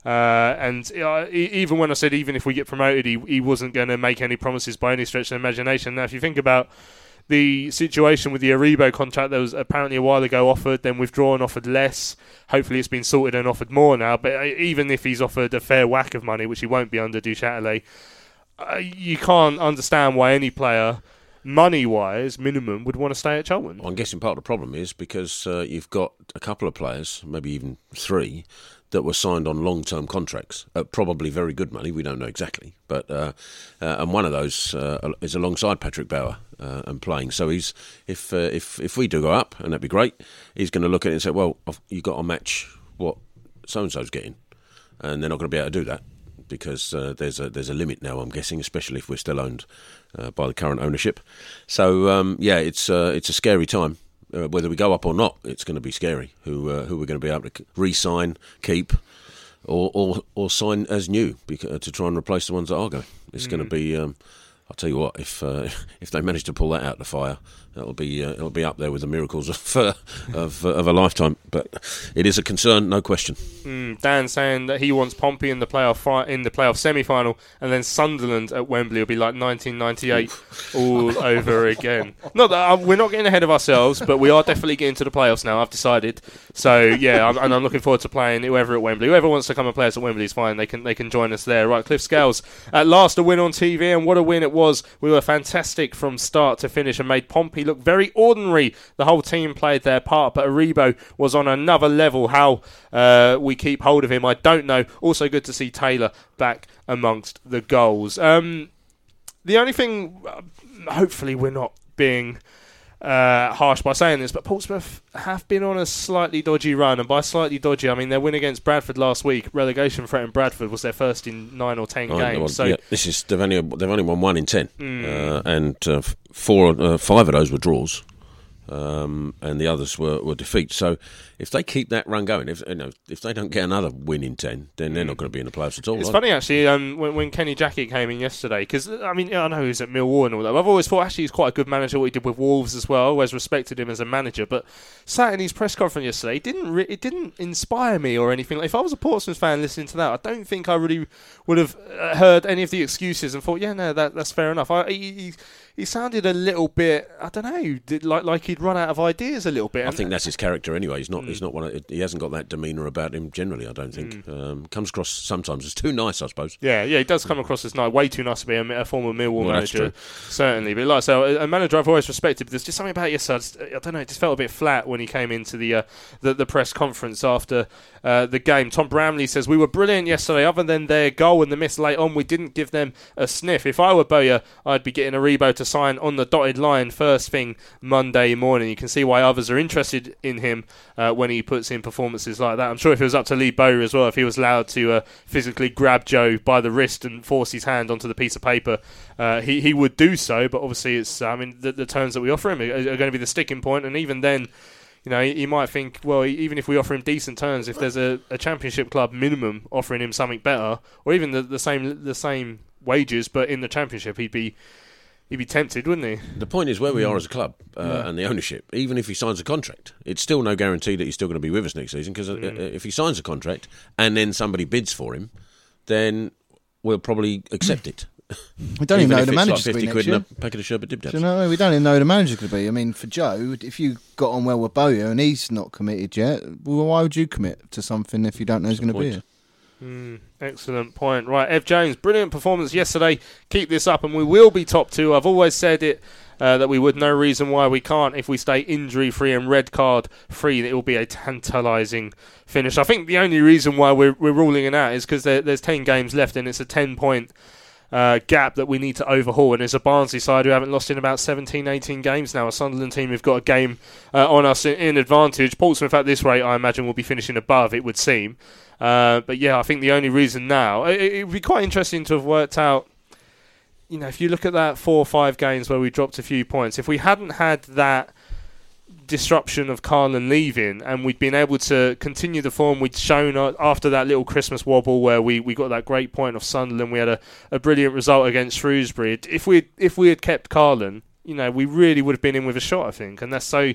Speaker 2: Uh, and uh, even when I said even if we get promoted, he, he wasn't going to make any promises by any stretch of imagination. Now, if you think about the situation with the Aribo contract that was apparently a while ago offered, then withdrawn, offered less. Hopefully, it's been sorted and offered more now. But uh, even if he's offered a fair whack of money, which he won't be under Duchatelet, uh, you can't understand why any player, money wise, minimum, would want to stay at Charlton.
Speaker 3: I'm guessing part of the problem is because uh, you've got a couple of players, maybe even three, that were signed on long-term contracts at probably very good money. We don't know exactly, but uh, uh, and one of those uh, is alongside Patrick Bauer uh, and playing. So he's if uh, if if we do go up, and that'd be great, he's going to look at it and say, "Well, you got to match what so and so's getting," and they're not going to be able to do that because uh, there's a there's a limit now. I'm guessing, especially if we're still owned uh, by the current ownership. So um, yeah, it's uh, it's a scary time. Uh, whether we go up or not, it's going to be scary. Who uh, who we're going to be able to re-sign, keep, or or, or sign as new because, to try and replace the ones that are going. It's going to
Speaker 2: Mm.
Speaker 3: be. Um, I'll tell you what. If uh, if they manage to pull that out of the fire, that'll be uh, it'll be up there with the miracles of uh, of, uh, of a lifetime. But it is a concern, no question.
Speaker 2: Mm, Dan saying that he wants Pompey in the playoff fi- in the playoff semi final, and then Sunderland at Wembley will be like 1998 all over again. Not that um, we're not getting ahead of ourselves, but we are definitely getting to the playoffs now. I've decided. So yeah, I'm, and I'm looking forward to playing whoever at Wembley. Whoever wants to come and play us at Wembley is fine. They can they can join us there. Right, Cliff Scales at last a win on TV, and what a win it was. We were fantastic from start to finish and made Pompey look very ordinary. The whole team played their part, but Aribo was on another level. How uh, we keep hold of him, I don't know. Also, good to see Taylor back amongst the goals. Um, the only thing, uh, hopefully, we're not being uh, harsh by saying this, but Portsmouth have been on a slightly dodgy run, and by slightly dodgy, I mean their win against Bradford last week, relegation threat in Bradford was their first in nine or ten
Speaker 3: Oh,
Speaker 2: games. so
Speaker 3: yeah, this is they've only they've only won one in ten,
Speaker 2: Mm.
Speaker 3: uh, and uh, four uh, five of those were draws. Um, and the others were, were defeats. So if they keep that run going, if you know, if they don't get another win in ten, then they're not going to be in the playoffs at all.
Speaker 2: It's funny actually um, when, when Kenny Jackett came in yesterday because I mean I know he's at Millwall and all that. I've always thought actually he's quite a good manager. What he did with Wolves as well. I always respected him as a manager. But sat in his press conference yesterday, it didn't re- it didn't inspire me or anything. Like, if I was a Portsmouth fan listening to that, I don't think I really would have uh, heard any of the excuses and thought, yeah, no, that that's fair enough. I, he, he, he sounded a little bit, I don't know, did- like like he'd run out of ideas a little bit.
Speaker 3: I think that's his character anyway. He's not.
Speaker 2: Mm.
Speaker 3: He's not one. Of, he hasn't got that demeanour about him generally. I don't think. Um, comes across sometimes as too nice. I suppose.
Speaker 2: Yeah, yeah, he does come across as nice, way too nice to be a, a former Millwall
Speaker 3: Well,
Speaker 2: manager, certainly. But like I say, a, a manager I've always respected. But there's just something about yesterday. I, I don't know. It just felt a bit flat when he came into the uh, the, the press conference after uh, the game. Tom Bramley says we were brilliant yesterday. Other than their goal and the miss late on, we didn't give them a sniff. If I were Bowyer, I'd be getting Aribo to sign on the dotted line first thing Monday morning. You can see why others are interested in him uh, when he puts in performances like that. I'm sure if it was up to Lee Bowyer as well, if he was allowed to uh, physically grab Joe by the wrist and force his hand onto the piece of paper, uh, he he would do so. But obviously, it's I mean the, the terms that we offer him are, are going to be the sticking point, and even then. You know, he, he might think, well, even if we offer him decent terms, if there's a, a championship club minimum offering him something better, or even the, the same the same wages, but in the championship, he'd be he'd be tempted, wouldn't he?
Speaker 3: The point is where we are as a club uh,
Speaker 2: Yeah.
Speaker 3: and the ownership. Even if he signs a contract, it's still no guarantee that he's still going to be with us next season. Because
Speaker 2: Mm.
Speaker 3: uh, if he signs a contract and then somebody bids for him, then we'll probably accept it.
Speaker 4: We don't even know
Speaker 3: if
Speaker 4: the
Speaker 3: it's like
Speaker 4: gonna be next year.
Speaker 3: and a packet of sherbet dip
Speaker 4: Do
Speaker 3: dabs.
Speaker 4: you know, we don't even know who the manager could be. I mean, for Joe, if you got on well with Bowyer and he's not committed yet, well, why would you commit to something if you don't know who's going to be here?
Speaker 2: Mm, excellent point. Right, Ev Jones, brilliant performance yesterday. Keep this up, and we will be top two. I've always said it uh, that we would. No reason why we can't if we stay injury free and red card free. It will be a tantalising finish. I think the only reason why we're, we're ruling it out is because there, there's ten games left, and it's a ten point. Uh, gap that we need to overhaul, and it's a Barnsley side who haven't lost in about 17, 18 games now. A Sunderland team who've got a game uh, on us in, in advantage. Portsmouth, at this rate, I imagine, will be finishing above. It would seem. Uh, but yeah, I think the only reason now it, it would be quite interesting to have worked out. You know, if you look at that four or five games where we dropped a few points, if we hadn't had that disruption of Karlan leaving and we'd been able to continue the form we'd shown after that little Christmas wobble where we, we got that great point of Sunderland, we had a, a brilliant result against Shrewsbury. If we if we had kept Karlan, you know, we really would have been in with a shot, I think. And that's so,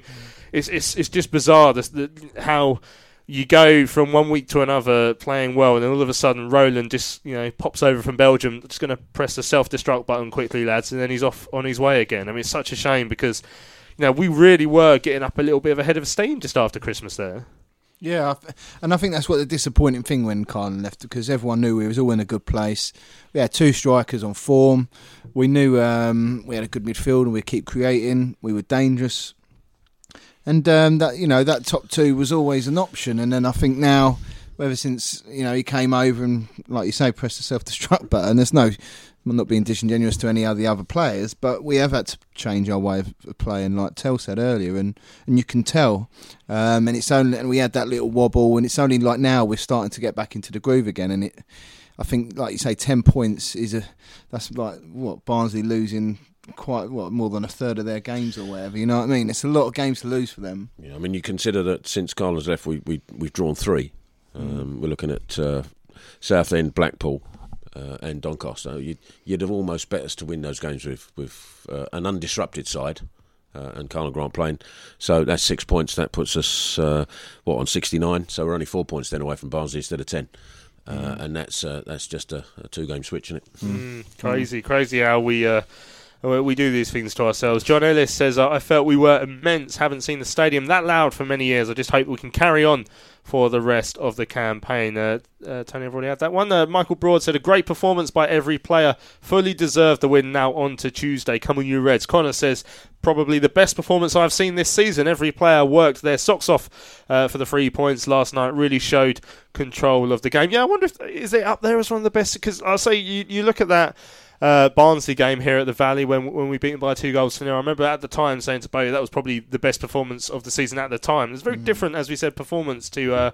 Speaker 2: it's it's it's just bizarre the, how you go from one week to another playing well, and then all of a sudden Roland just you know pops over from Belgium, just going to press the self destruct button quickly, lads, and then he's off on his way again. I mean, it's such a shame because know we really were getting up a little bit of a head of steam just after Christmas there.
Speaker 4: Yeah, and I think that's what the disappointing thing when Karlan left because everyone knew we was all in a good place. We had two strikers on form. We knew um, we had a good midfield and we'd keep creating. We were dangerous, and um, that you know that top two was always an option. And then I think now, ever since you know he came over and like you say, pressed the self destruct button. There's no. I'm not being disingenuous to any of the other players, but we have had to change our way of playing, like Tell said earlier, and, and you can tell. Um, and it's only and we had that little wobble, and it's only like now we're starting to get back into the groove again. And it, I think, like you say, ten points is a that's like what Barnsley losing quite what more than a third of their games or whatever. You know what I mean? It's a lot of games to lose for them.
Speaker 3: Yeah, I mean, you consider that since Karlan's left, we, we we've drawn three. Um, We're looking at uh, Southend, Blackpool, uh, and Doncaster. You'd, you'd have almost bet us to win those games with with uh, an undisrupted side. Uh, and Karlan Grant playing, so that's six points. That puts us uh, what on sixty nine. So we're only four points then away from Barnsley instead of ten, uh, and that's uh, that's just a, a two game switch, isn't it?
Speaker 2: Mm, crazy, crazy how we uh, we do these things to ourselves. John Ellis says, "I felt we were immense. Haven't seen the stadium that loud for many years. I just hope we can carry on for the rest of the campaign." Uh, uh, Tony, I've already had that one. Uh, Michael Broad said, "A great performance by every player. Fully deserved the win. Now on to Tuesday. Come on, you Reds." Connor says, "Probably the best performance I've seen this season. Every player worked their socks off uh, for the three points last night. Really showed control of the game. Yeah, I wonder if is it up there as one of the best? Because I'll say you you look at that." Uh, Barnsley game here at the Valley when when we beat them by two goals to nil. I remember at the time saying to Bowie that was probably the best performance of the season at the time. It's very different, as we said, performance to uh,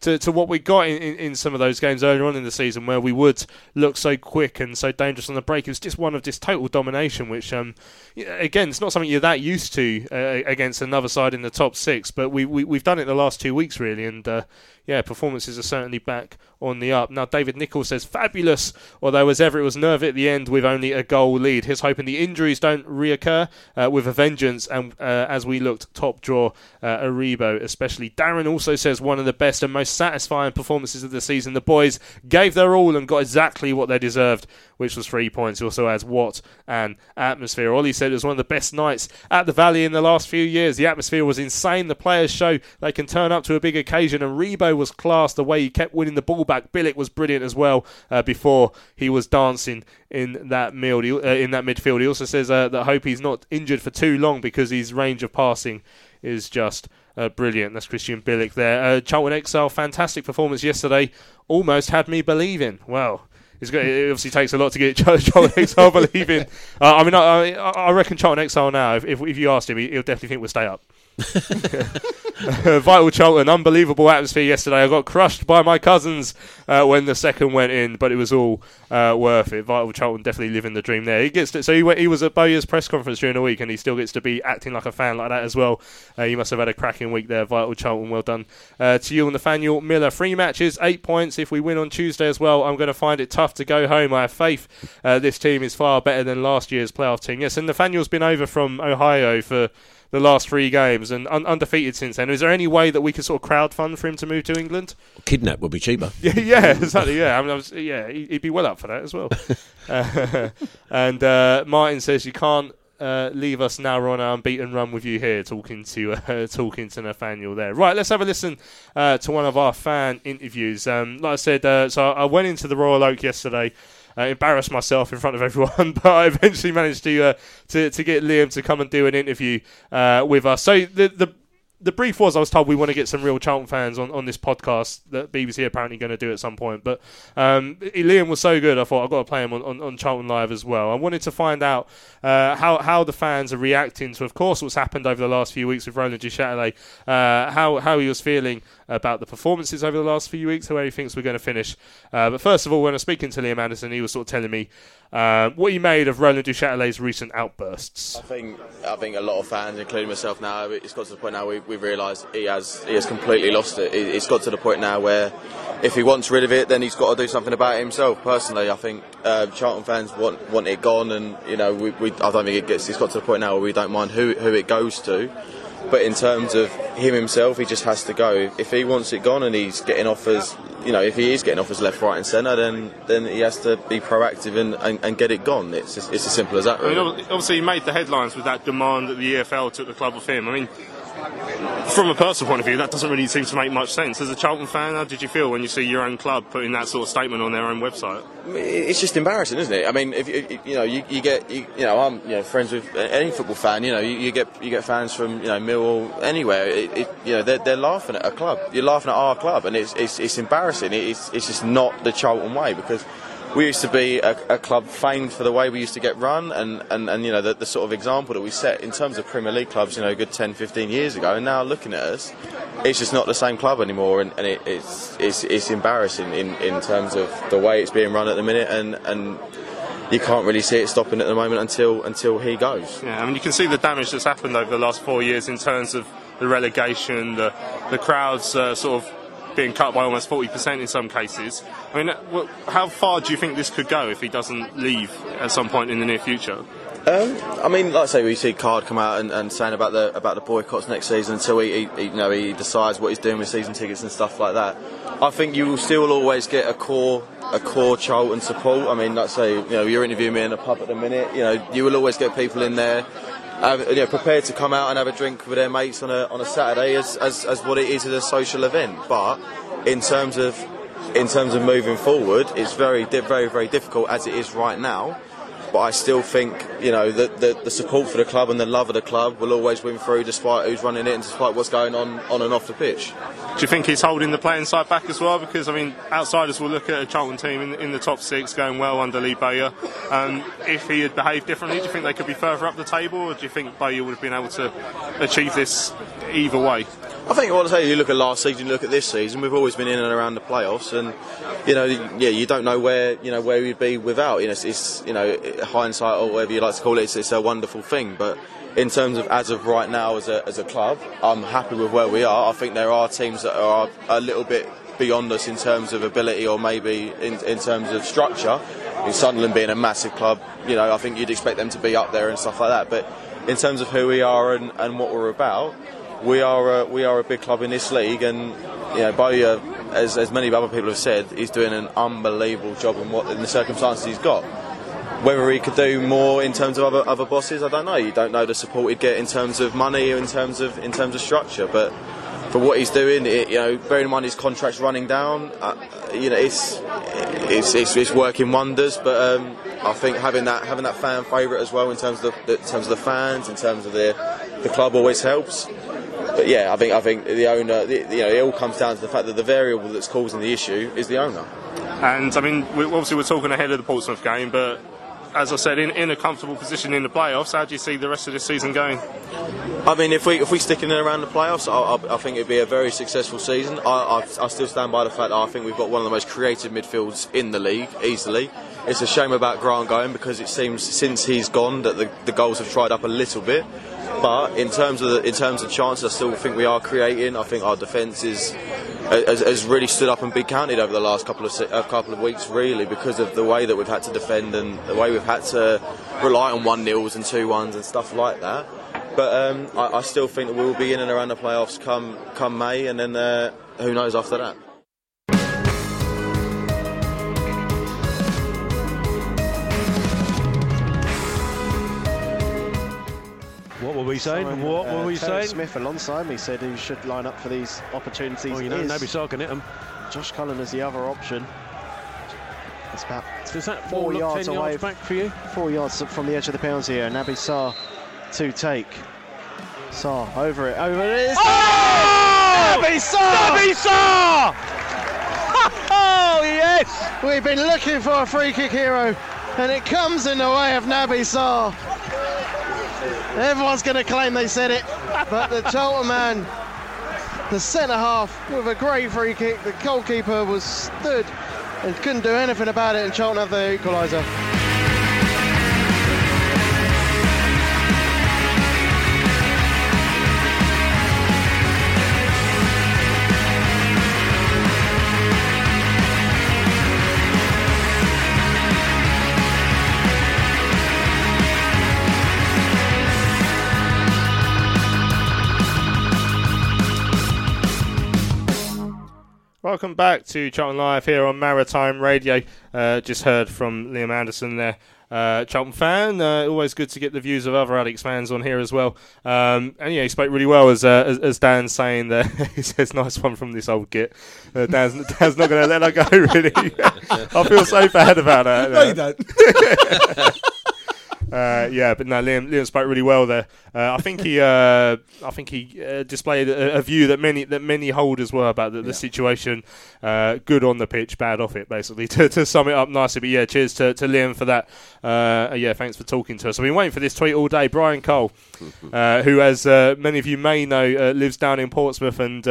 Speaker 2: to, to what we got in, in, in some of those games earlier on in the season where we would look so quick and so dangerous on the break. It was just one of this total domination, which, um, again, it's not something you're that used to uh, against another side in the top six, but we, we, we've done it the last two weeks, really, and uh, yeah, performances are certainly back on the up. Now, David Nichols says, fabulous, although as ever it was nervy at the end with only a goal lead. He's hoping the injuries don't reoccur uh, with a vengeance, and uh, as we looked top draw, uh, Aribo especially. Darren also says, one of the best and most satisfying performances of the season. The boys gave their all and got exactly what they deserved, which was three points. He also adds, what an atmosphere. Ollie said it was one of the best nights at the Valley in the last few years. The atmosphere was insane. The players show they can turn up to a big occasion, and Aribo was class. The way he kept winning the ball back. Bielik was brilliant as well uh, before he was dancing in that, mid- uh, in that midfield. He also says uh, that hope he's not injured for too long because his range of passing is just uh, brilliant. That's Krystian Bielik there. Uh, Charlton Exile, fantastic performance yesterday. Almost had me believing. Well, it's got, it obviously takes a lot to get Charlton Exile believing. Uh, I mean, I, I reckon Charlton Exile now, if, if, if you asked him, he'll definitely think we'll stay up. Vital Charlton, unbelievable atmosphere yesterday. I got crushed by my cousins uh, when the second went in, but it was all uh, worth it. Vital Charlton definitely living the dream there. He gets to, so he, went, he was at Bowyer's press conference during the week, and he still gets to be acting like a fan like that as well. Uh, must have had a cracking week there, Vital Charlton. Well done uh, to you and Nathaniel Miller. Three matches, eight points. If we win on Tuesday as well, I'm going to find it tough to go home. I have faith uh, this team is far better than last year's playoff team. Yes, and Nathaniel's been over from Ohio for the last three games and un- undefeated since then. Is there any way that we could sort of crowd fund for him to move to England?
Speaker 3: Kidnap would be cheaper.
Speaker 2: yeah, yeah, exactly. Yeah, I mean, I was, yeah, he'd be well up for that as well. uh, and uh, Martin says you can't. Uh, leave us now. We're on our unbeaten run with you here, talking to uh, talking to Nathaniel there. Right, let's have a listen uh, to one of our fan interviews. Um, like I said, uh, so I went into the Royal Oak yesterday uh, embarrassed myself in front of everyone, but I eventually managed to uh, to to get Liam to come and do an interview uh, with us. So the the the brief was I was told we want to get some real Charlton fans on, on this podcast that BBC apparently going to do at some point. But um, Liam was so good, I thought I've got to play him on, on, on Charlton Live as well. I wanted to find out uh, how how the fans are reacting to, of course, what's happened over the last few weeks with Roland Duchâtelet, uh, how how he was feeling about the performances over the last few weeks, where he thinks we're going to finish. Uh, but first of all, when I was speaking to Liam Anderson, he was sort of telling me uh, what he made of Roland Duchâtelet's recent outbursts.
Speaker 8: I think I think a lot of fans, including myself now, it's got to the point now we, we've realised he has he has completely lost it. It's got to the point now where if he wants rid of it, then he's got to do something about it himself. Personally, I think uh, Charlton fans want want it gone, and you know we, we, I don't think it gets. It's got to the point now where we don't mind who who it goes to. But in terms of him himself, he just has to go. If he wants it gone and he's getting offers, you know, if he is getting offers left, right, and centre, then then he has to be proactive and, and, and get it gone. It's just, it's as simple as that. Really.
Speaker 2: I mean, obviously, he made the headlines with that demand that the EFL took the club off him. I mean, from a personal point of view, that doesn't really seem to make much sense. As a Charlton fan, how did you feel when you see your own club putting that sort of statement on their own website?
Speaker 8: It's just embarrassing, isn't it? I mean, if you, you know, you, you get, you, you, know, I'm you know friends with any football fan. You know, you, get you get fans from you know Millwall anywhere. It, it, you know, they're, they're laughing at a club. You're laughing at our club, and it's it's, it's embarrassing. It's it's just not the Charlton way because we used to be a, a, club famed for the way we used to get run and, and, and you know the, the, sort of example that we set in terms of Premier League clubs you know a good 10 15 years ago. And now looking at us it's just not the same club anymore. And, and it, it's, it's it's embarrassing in, in terms of the way it's being run at the minute. And, and you can't really see it stopping at the moment until until he goes.
Speaker 2: Yeah, I mean you can see the damage that's happened over the last four years in terms of the relegation, the the crowds uh, sort of being cut by almost 40% in some cases. I mean, how far do you think this could go if he doesn't leave at some point in the near future?
Speaker 8: Um, I mean, like I say, we see Card come out and, and, saying about the about the boycotts next season until he, he, you know he decides what he's doing with season tickets and stuff like that. I think you will still always get a core a core Charlton support. I mean, like I say, you know, you're interviewing me in a pub at the minute. You know, you will always get people in there have, you know, prepared to come out and have a drink with their mates on a, on a Saturday as, as, as what it is as a social event. But in terms of in terms of moving forward, it's very very very difficult as it is right now but I still think you know the, the, the support for the club and the love of the club will always win through, despite who's running it and despite what's going on on and off the pitch.
Speaker 2: Do you think he's holding the playing side back as well? Because I mean, outsiders will look at a Charlton team in, in the top six going well under Lee Bowyer. Um, if he had behaved differently, do you think they could be further up the table, or do you think Bowyer would have been able to achieve this either way?
Speaker 8: I think what I say, you look at last season, you look at this season. We've always been in and around the playoffs, and you know, yeah, you don't know where you know where we'd be without. You know, it's, it's you know hindsight or whatever you like to call it. It's, it's a wonderful thing, but in terms of as of right now as a, as a club, I'm happy with where we are. I think there are teams that are a little bit beyond us in terms of ability or maybe in, in terms of structure. In Sunderland being a massive club, you know, I think you'd expect them to be up there and stuff like that. But in terms of who we are and, and what we're about, we are a, we are a big club in this league, and you know, Bowyer, as, as many other people have said, he's doing an unbelievable job in what in the circumstances he's got. Whether he could do more in terms of other, other bosses, I don't know. You don't know the support he'd get in terms of money, or in terms of in terms of structure, but for what he's doing, it, you know, bearing in mind his contract's running down, uh, you know, it's, it's, it's it's working wonders. But um, I think having that having that fan favourite as well in terms of the, in terms of the fans, in terms of the the club always helps but yeah, I think I think the owner, the, you know, it all comes down to the fact that the variable that's causing the issue is the owner.
Speaker 2: And I mean, we, obviously we're talking ahead of the Portsmouth game, but as I said, in, in a comfortable position in the playoffs. How do you see the rest of this season going?
Speaker 8: I mean, if we if we stick in and around the playoffs, I, I, I think it'd be a very successful season. I, I, still stand by the fact that I think we've got one of the most creative midfields in the league, easily. It's a shame about Grant going because it seems since he's gone that the, the goals have tried up a little bit. But in terms of the, in terms of chances, I still think we are creating. I think our defence is has, has, really stood up and been counted over the last couple of a couple of weeks, really, because of the way that we've had to defend and the way we've had to rely on one nils and two ones and stuff like that. But um, I, I, still think that we will be in and around the playoffs come come May, and then uh, who knows after that.
Speaker 5: We saying?
Speaker 6: Simon,
Speaker 5: what
Speaker 6: uh,
Speaker 5: were we
Speaker 6: Terry
Speaker 5: saying?
Speaker 6: Smith alongside me said he should line up for these opportunities.
Speaker 5: Oh, you know,
Speaker 6: is
Speaker 5: Naby Sarr can hit them.
Speaker 6: Josh Cullen is the other option. It's about
Speaker 5: Is that
Speaker 6: four yards
Speaker 5: 10
Speaker 6: away.
Speaker 5: yards back for you?
Speaker 6: Four yards from the edge of the penalty area. Naby Sarr to take. Sarr over it. Over it is.
Speaker 5: Oh!
Speaker 6: Naby Sarr!
Speaker 5: Naby Sarr! oh, yes!
Speaker 6: We've been looking for a free kick hero, and it comes in the way of Naby Sarr. Everyone's going to claim they said it, but the Charlton man, the centre half, with a great free kick, the goalkeeper was stood and couldn't do anything about it, and Cheltenham have their equaliser.
Speaker 2: Welcome back to Charlton Live here on Maritime Radio. Uh, just heard from Liam Anderson there. Uh, Charlton fan, uh, always good to get the views of other Alex fans on here as well. Um, and yeah, he spoke really well as uh, as, as Dan's saying there. he says, "Nice one from this old git." Uh, Dan's, Dan's not going to let that go. Really, I feel so bad about that.
Speaker 4: No, you don't.
Speaker 2: Uh, yeah, but no, Liam, Liam spoke really well there. Uh, I think he, uh, I think he uh, displayed a, a, view that many that many holders were about the, the yeah. situation. Uh, good on the pitch, bad off it, basically. To, to sum it up nicely, but yeah, cheers to, to Liam for that. Uh, yeah, thanks for talking to us. I've been waiting for this tweet all day. Brian Cole, who, as many of you may know, lives down in Portsmouth, and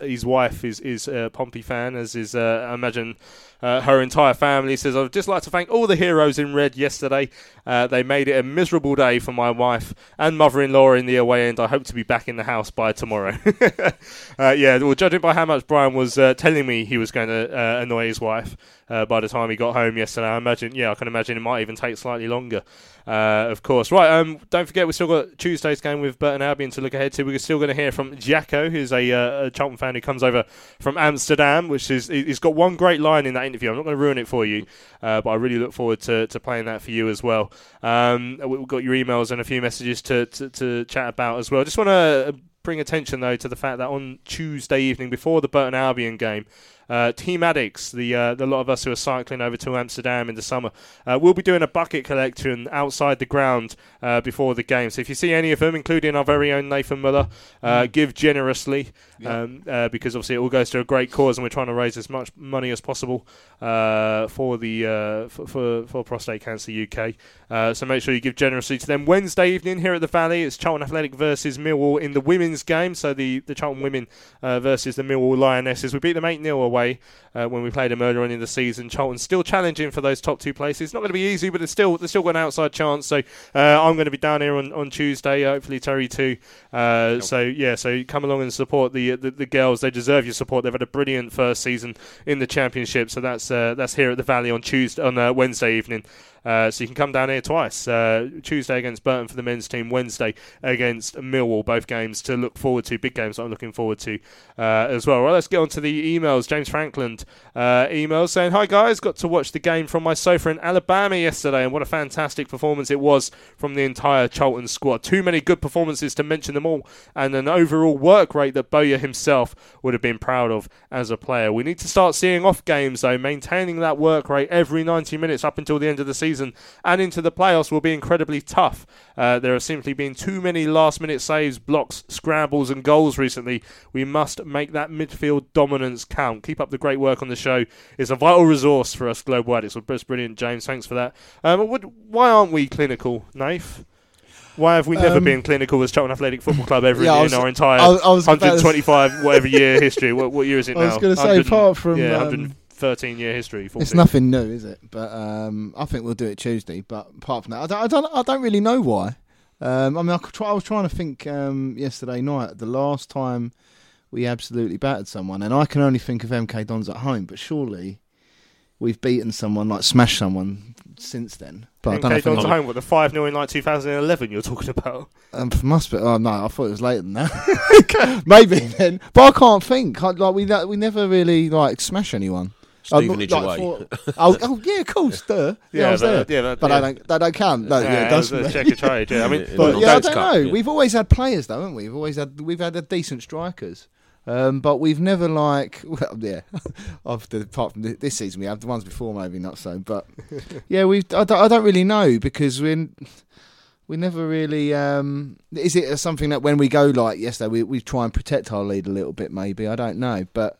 Speaker 2: his wife is is a Pompey fan, as is I imagine. Uh, her entire family says, I'd just like to thank all the heroes in red yesterday. Uh, they made it a miserable day for my wife and mother in law in the away end. I hope to be back in the house by tomorrow. uh, yeah, well, judging by how much Brian was uh, telling me he was going to uh, annoy his wife by the time he got home yesterday, I imagine, yeah, I can imagine it might even take slightly longer. Uh, of course. Right, um, don't forget we've still got Tuesday's game with Burton Albion to look ahead to. We're still going to hear from Jacko, who's a, uh, a, Charlton fan who comes over from Amsterdam, which is he's got one great line in that interview. I'm not going to ruin it for you, uh, but I really look forward to, to playing that for you as well. Um, we've got your emails and a few messages to, to, to chat about as well. I just want to bring attention though to the fact that on Tuesday evening before the Burton Albion game. Uh, Team Addicks, the uh, the lot of us who are cycling over to Amsterdam in the summer, uh, we'll be doing a bucket collection outside the ground uh, before the game. So if you see any of them, including our very own Nathan Muller, uh, give generously um, uh, because obviously it all goes to a great cause, and we're trying to raise as much money as possible uh, for the uh, for, for for Prostate Cancer UK. Uh, so make sure you give generously to them. Wednesday evening here at the Valley, it's Charlton Athletic versus Millwall in the women's game. So the the Charlton women uh, versus the Millwall Lionesses. We beat them eight 0 away uh, when we played them earlier on in the season. Charlton still challenging for those top two places. It's not going to be easy, but it's still there's still got an outside chance. So uh, I'm going to be down here on, on Tuesday. Hopefully Terry too. Uh, so yeah, so come along and support the, the the girls. They deserve your support. They've had a brilliant first season in the championship. So that's uh, that's here at the Valley on Tuesday on uh, Wednesday evening. Uh, so you can come down here twice. Uh, Tuesday against Burton for the men's team, Wednesday against Millwall. Both games to look forward to. Big games I'm looking forward to uh, as well. Well, let's get on to the emails. James Frankland uh, emails saying, "Hi guys, got to watch the game from my sofa in Alabama yesterday, and what a fantastic performance it was from the entire Charlton squad. Too many good performances to mention them all, and an overall work rate that Bowyer himself would have been proud of as a player. We need to start seeing off games though, maintaining that work rate every 90 minutes up until the end of the season and into the playoffs will be incredibly tough. Uh, there have simply been too many last minute saves, blocks, scrambles, and goals recently. We must make that midfield dominance count. Keep up the great work on the show. It's a vital resource for us Global Addicks. Well, that's brilliant, James. Thanks for that. Um, what, why aren't we clinical, Naif? Why have we never
Speaker 4: Um,
Speaker 2: been clinical as Charlton Athletic Football Club ever
Speaker 4: Yeah,
Speaker 2: in
Speaker 4: was-
Speaker 2: our entire
Speaker 4: I was- I was about to s-
Speaker 2: 125 whatever year history? What, what year is it now?
Speaker 4: I was gonna say, apart from,
Speaker 2: yeah,
Speaker 4: um,
Speaker 2: 113 year history.
Speaker 4: It's nothing new, is it? But um, I think we'll do it Tuesday. But apart from that, I don't, I don't, I don't really know why. Um, I mean, I, could try, I was trying to think um, yesterday night, the last time we absolutely battered someone, and I can only think of MK Dons at home. But surely we've beaten someone, like smashed someone since then. But I don't.
Speaker 2: MK Dons at home, what the five 0 in like 2011 you're talking about?
Speaker 4: Um, must be. Oh no, I thought it was later than that. Maybe then, but I can't think. I, like we we never really like smash anyone.
Speaker 3: Stevenage
Speaker 4: like,
Speaker 3: away.
Speaker 4: for- oh, oh yeah, of course, duh. Yeah, I was
Speaker 2: but-
Speaker 4: there.
Speaker 2: yeah, but-
Speaker 4: but
Speaker 2: yeah.
Speaker 4: I don't. That don't count. No, yeah,
Speaker 2: Yeah,
Speaker 4: it does.
Speaker 2: a check of trade, yeah. I mean-
Speaker 4: but yeah, I don't
Speaker 3: Cup,
Speaker 4: know.
Speaker 3: yeah.
Speaker 4: We've always had players, though, haven't we? We've always had we've had a decent strikers. Um, but we've never like well yeah after apart from this season we have the ones before maybe not so but yeah we I don't, I don't really know because we we never really um is it something that when we go like yesterday we we try and protect our lead a little bit maybe I don't know but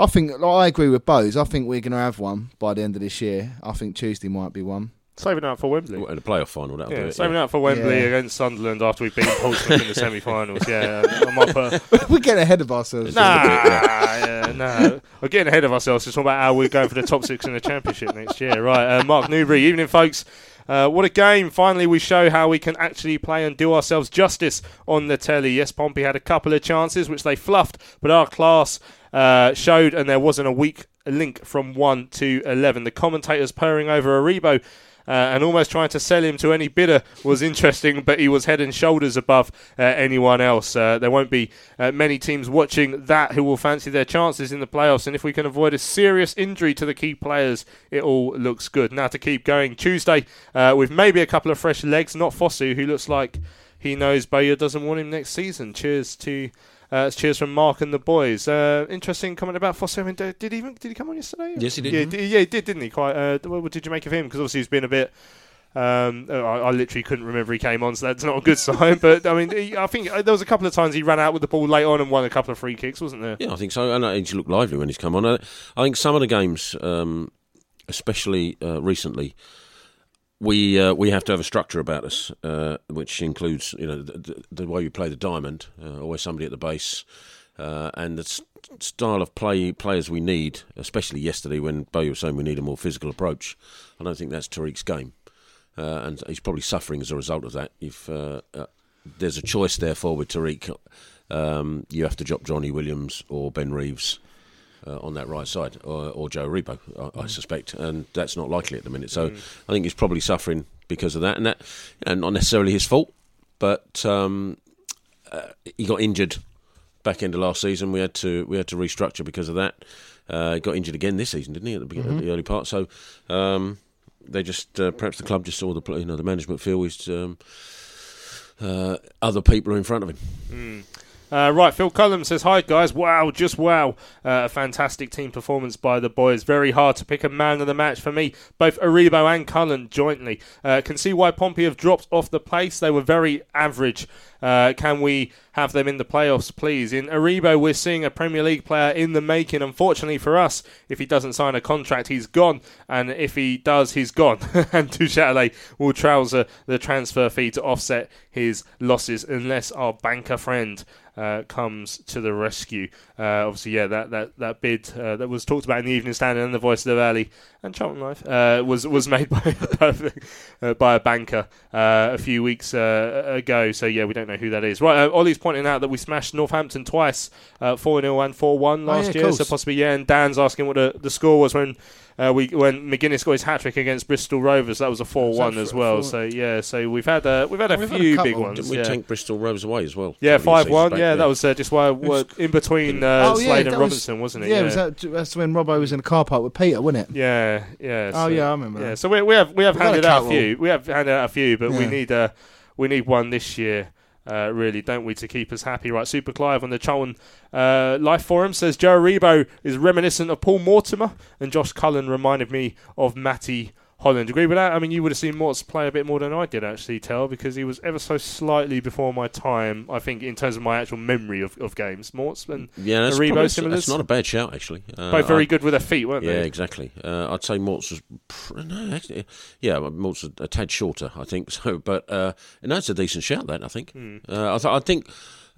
Speaker 4: I think like, I agree with Bose I think we're going to have one by the end of this year I think Tuesday might be one
Speaker 2: Saving up for Wembley.
Speaker 3: In the playoff final, that'll do
Speaker 2: Yeah,
Speaker 3: it.
Speaker 2: saving
Speaker 3: yeah.
Speaker 2: up for Wembley
Speaker 4: Yeah.
Speaker 2: against Sunderland after we've beat Portsmouth in the semi-finals. Yeah, I might put.
Speaker 4: we're getting ahead of ourselves
Speaker 2: Nah, yeah, nah. We're getting ahead of ourselves. It's all about how we're going for the top six in the championship next year. Right, uh, Mark Newbury. Evening, folks. Uh, what a game! Finally, we show how we can actually play and do ourselves justice on the telly. Yes, Pompey had a couple of chances which they fluffed, but our class uh, showed, and there wasn't a weak link from one to eleven. The commentators purring over Aribo. Uh, and almost trying to sell him to any bidder was interesting, but he was head and shoulders above uh, anyone else. Uh, there won't be uh, many teams watching that who will fancy their chances in the playoffs, and if we can avoid a serious injury to the key players, it all looks good. Now to keep going, Tuesday uh, with maybe a couple of fresh legs, not Fosu, who looks like he knows Bowyer doesn't want him next season. Cheers to. Uh, cheers from Mark and the boys. Uh, interesting comment about Fosu. I mean, did, he even did he come on yesterday?
Speaker 3: Yes, he did.
Speaker 2: Yeah,
Speaker 3: Mhm.
Speaker 2: d- yeah, he did, didn't he? Quite. Uh, what did you make of him? Because obviously he's been a bit. Um, I, I literally couldn't remember he came on, so that's not a good sign. But I mean, he, I think uh, there was a couple of times he ran out with the ball late on and won a couple of free kicks, wasn't there?
Speaker 3: Yeah, I think so. And uh, he's looked lively when he's come on. Uh, I think some of the games, um, especially uh, recently, we uh, we have to have a structure about us, uh, which includes you know the, the, way we play the diamond, uh, always somebody at the base, uh, and the s- style of play players we need. Especially yesterday when Bo was saying we need a more physical approach. I don't think that's Tariq's game, uh, and he's probably suffering as a result of that. If uh, there's a choice therefore with Tariq, um, you have to drop Johnny Williams or Ben Reeves uh, on that right side, or, or Joe Aribo, I, I suspect, and that's not likely at the minute. So I think he's probably suffering because of that, and that, and not necessarily his fault, but um, uh, he got injured back end of last season. We had to we had to restructure because of that. Uh, he got injured again this season, didn't he? At the, beginning, at the early part, so um, they just uh, perhaps the club just saw the you know the management feel is um, uh, other people are in front of him.
Speaker 2: Uh, right, Phil Cullum says, Hi guys, wow, just wow. Uh, a fantastic team performance by the boys. Very hard to pick a man of the match for me. Both Aribo and Cullen jointly. Uh, can see why Pompey have dropped off the place. They were very average. Uh, can we have them in the playoffs, please? In Aribo, we're seeing a Premier League player in the making. Unfortunately for us, if he doesn't sign a contract, he's gone. And if he does, he's gone. and Duchâtelet will trouser the transfer fee to offset his losses unless our banker friend uh, comes to the rescue. Uh, obviously, yeah, that that that bid uh, that was talked about in the Evening Standard and the Voice of the Valley and Charlton Live uh, was was made by uh, by a banker uh, a few weeks ago. So yeah, we don't know who that is. Right, uh, Ollie's pointing out that we smashed Northampton twice, four 0 and four one last
Speaker 4: Oh, yeah,
Speaker 2: year. So possibly yeah. And Dan's asking what the, the score was when. Uh, we when Magennis got his hat trick against Bristol Rovers, that was a four-one as well.
Speaker 3: four-
Speaker 2: So yeah, so we've had uh, we've had a
Speaker 3: We've had a
Speaker 2: few big ones.
Speaker 3: Didn't we
Speaker 2: yeah.
Speaker 3: tank Bristol Rovers away as well?
Speaker 2: Yeah,
Speaker 3: a couple of
Speaker 2: five one.
Speaker 3: seasons back,
Speaker 2: Yeah, that was uh, just why we're in between uh, Slade and Robinson,
Speaker 4: was,
Speaker 2: wasn't it?
Speaker 4: Yeah, was that, that's when Robbo was in the car park with Peter, wasn't it?
Speaker 2: Yeah, yeah.
Speaker 4: Oh,
Speaker 2: so-
Speaker 4: yeah, I remember
Speaker 2: Yeah,
Speaker 4: that.
Speaker 2: so we, we have we have
Speaker 4: We've
Speaker 2: handed out a few. We have handed out a few, but we
Speaker 4: Yeah.
Speaker 2: need uh, we need one this year. Uh, really, don't we, to keep us happy? Right, Super Clive on the Charlton uh, Life Forum says Joe Aribo is reminiscent of Paul Mortimer, and Josh Cullen reminded me of Matty Holland. Agree with that? I mean, you would have seen Morts play a bit more than I did, actually, Tell, because he was ever so slightly before my time, I think, in terms of my actual memory of, of games. Morts and
Speaker 3: Yeah, that's,
Speaker 2: Aribo
Speaker 3: probably,
Speaker 2: similars.
Speaker 3: that's not a bad shout actually. Uh,
Speaker 2: Both very
Speaker 3: I-
Speaker 2: good with their feet, weren't
Speaker 3: yeah,
Speaker 2: they?
Speaker 3: Yeah, exactly. Uh, I'd say Mort's was pr- no, actually, yeah, Mort's a, a tad shorter, I think. So, but uh, no, it's a decent shout. That I think.
Speaker 2: Hmm.
Speaker 3: Uh, I, th- I think.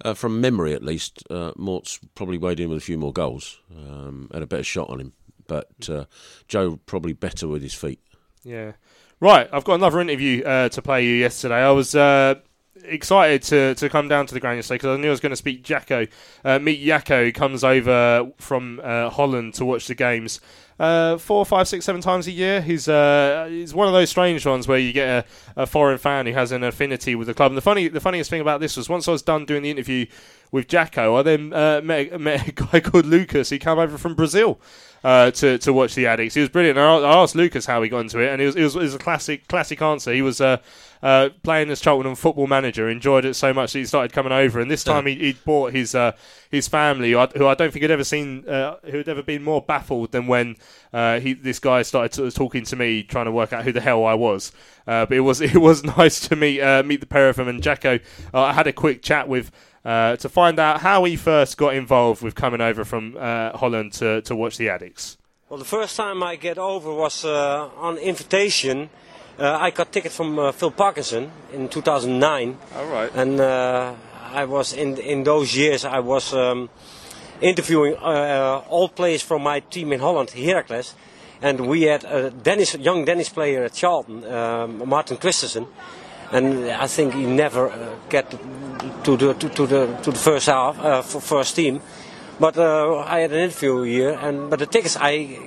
Speaker 3: Uh, from memory, at least, uh, Mort's probably weighed in with a few more goals, um, had a better shot on him. But uh, Joe probably better with his feet.
Speaker 2: Yeah. Right, I've got another interview uh, to play you yesterday. I was uh, excited to, to come down to the ground yesterday because I knew I was going to speak Jacko. Uh, meet Jacko, who comes over from uh, Holland to watch the games. Uh, four, five, six, seven times a year. He's uh, he's one of those strange ones where you get a, a foreign fan who has an affinity with the club. And the funny, the funniest thing about this was once I was done doing the interview with Jacko, I then met, met a guy called Lucas. He came over from Brazil uh, to to watch the Addicks. He was brilliant. I I asked Lucas how he got into it, and it was it was, it was a classic classic answer. He was uh, uh, playing as Cheltenham football manager, enjoyed it so much that he started coming over. And this time he, he bought his uh, his family, who I, who I don't think had ever seen, uh, who had ever been more baffled than when uh, he this guy started of talking to me, trying to work out who the hell I was. Uh, but it was it was nice to meet uh, meet the pair of them and Jacko. Uh, I had a quick chat with. Uh, to find out how he first got involved with coming over from uh, Holland to, to watch the Addicks.
Speaker 9: Well, the first time I get over was uh, on invitation. Uh, I got ticket from uh, Phil Parkinson in 2009.
Speaker 2: All right.
Speaker 9: And uh, I was in in those years I was um, interviewing uh, all players from my team in Holland, Heracles, and we had a Danish, young Danish player at Charlton, um, Martin Christensen, and I think he never uh, get to the to, to the to the first half uh, for first team. But uh, I had an interview here, and but the tickets I,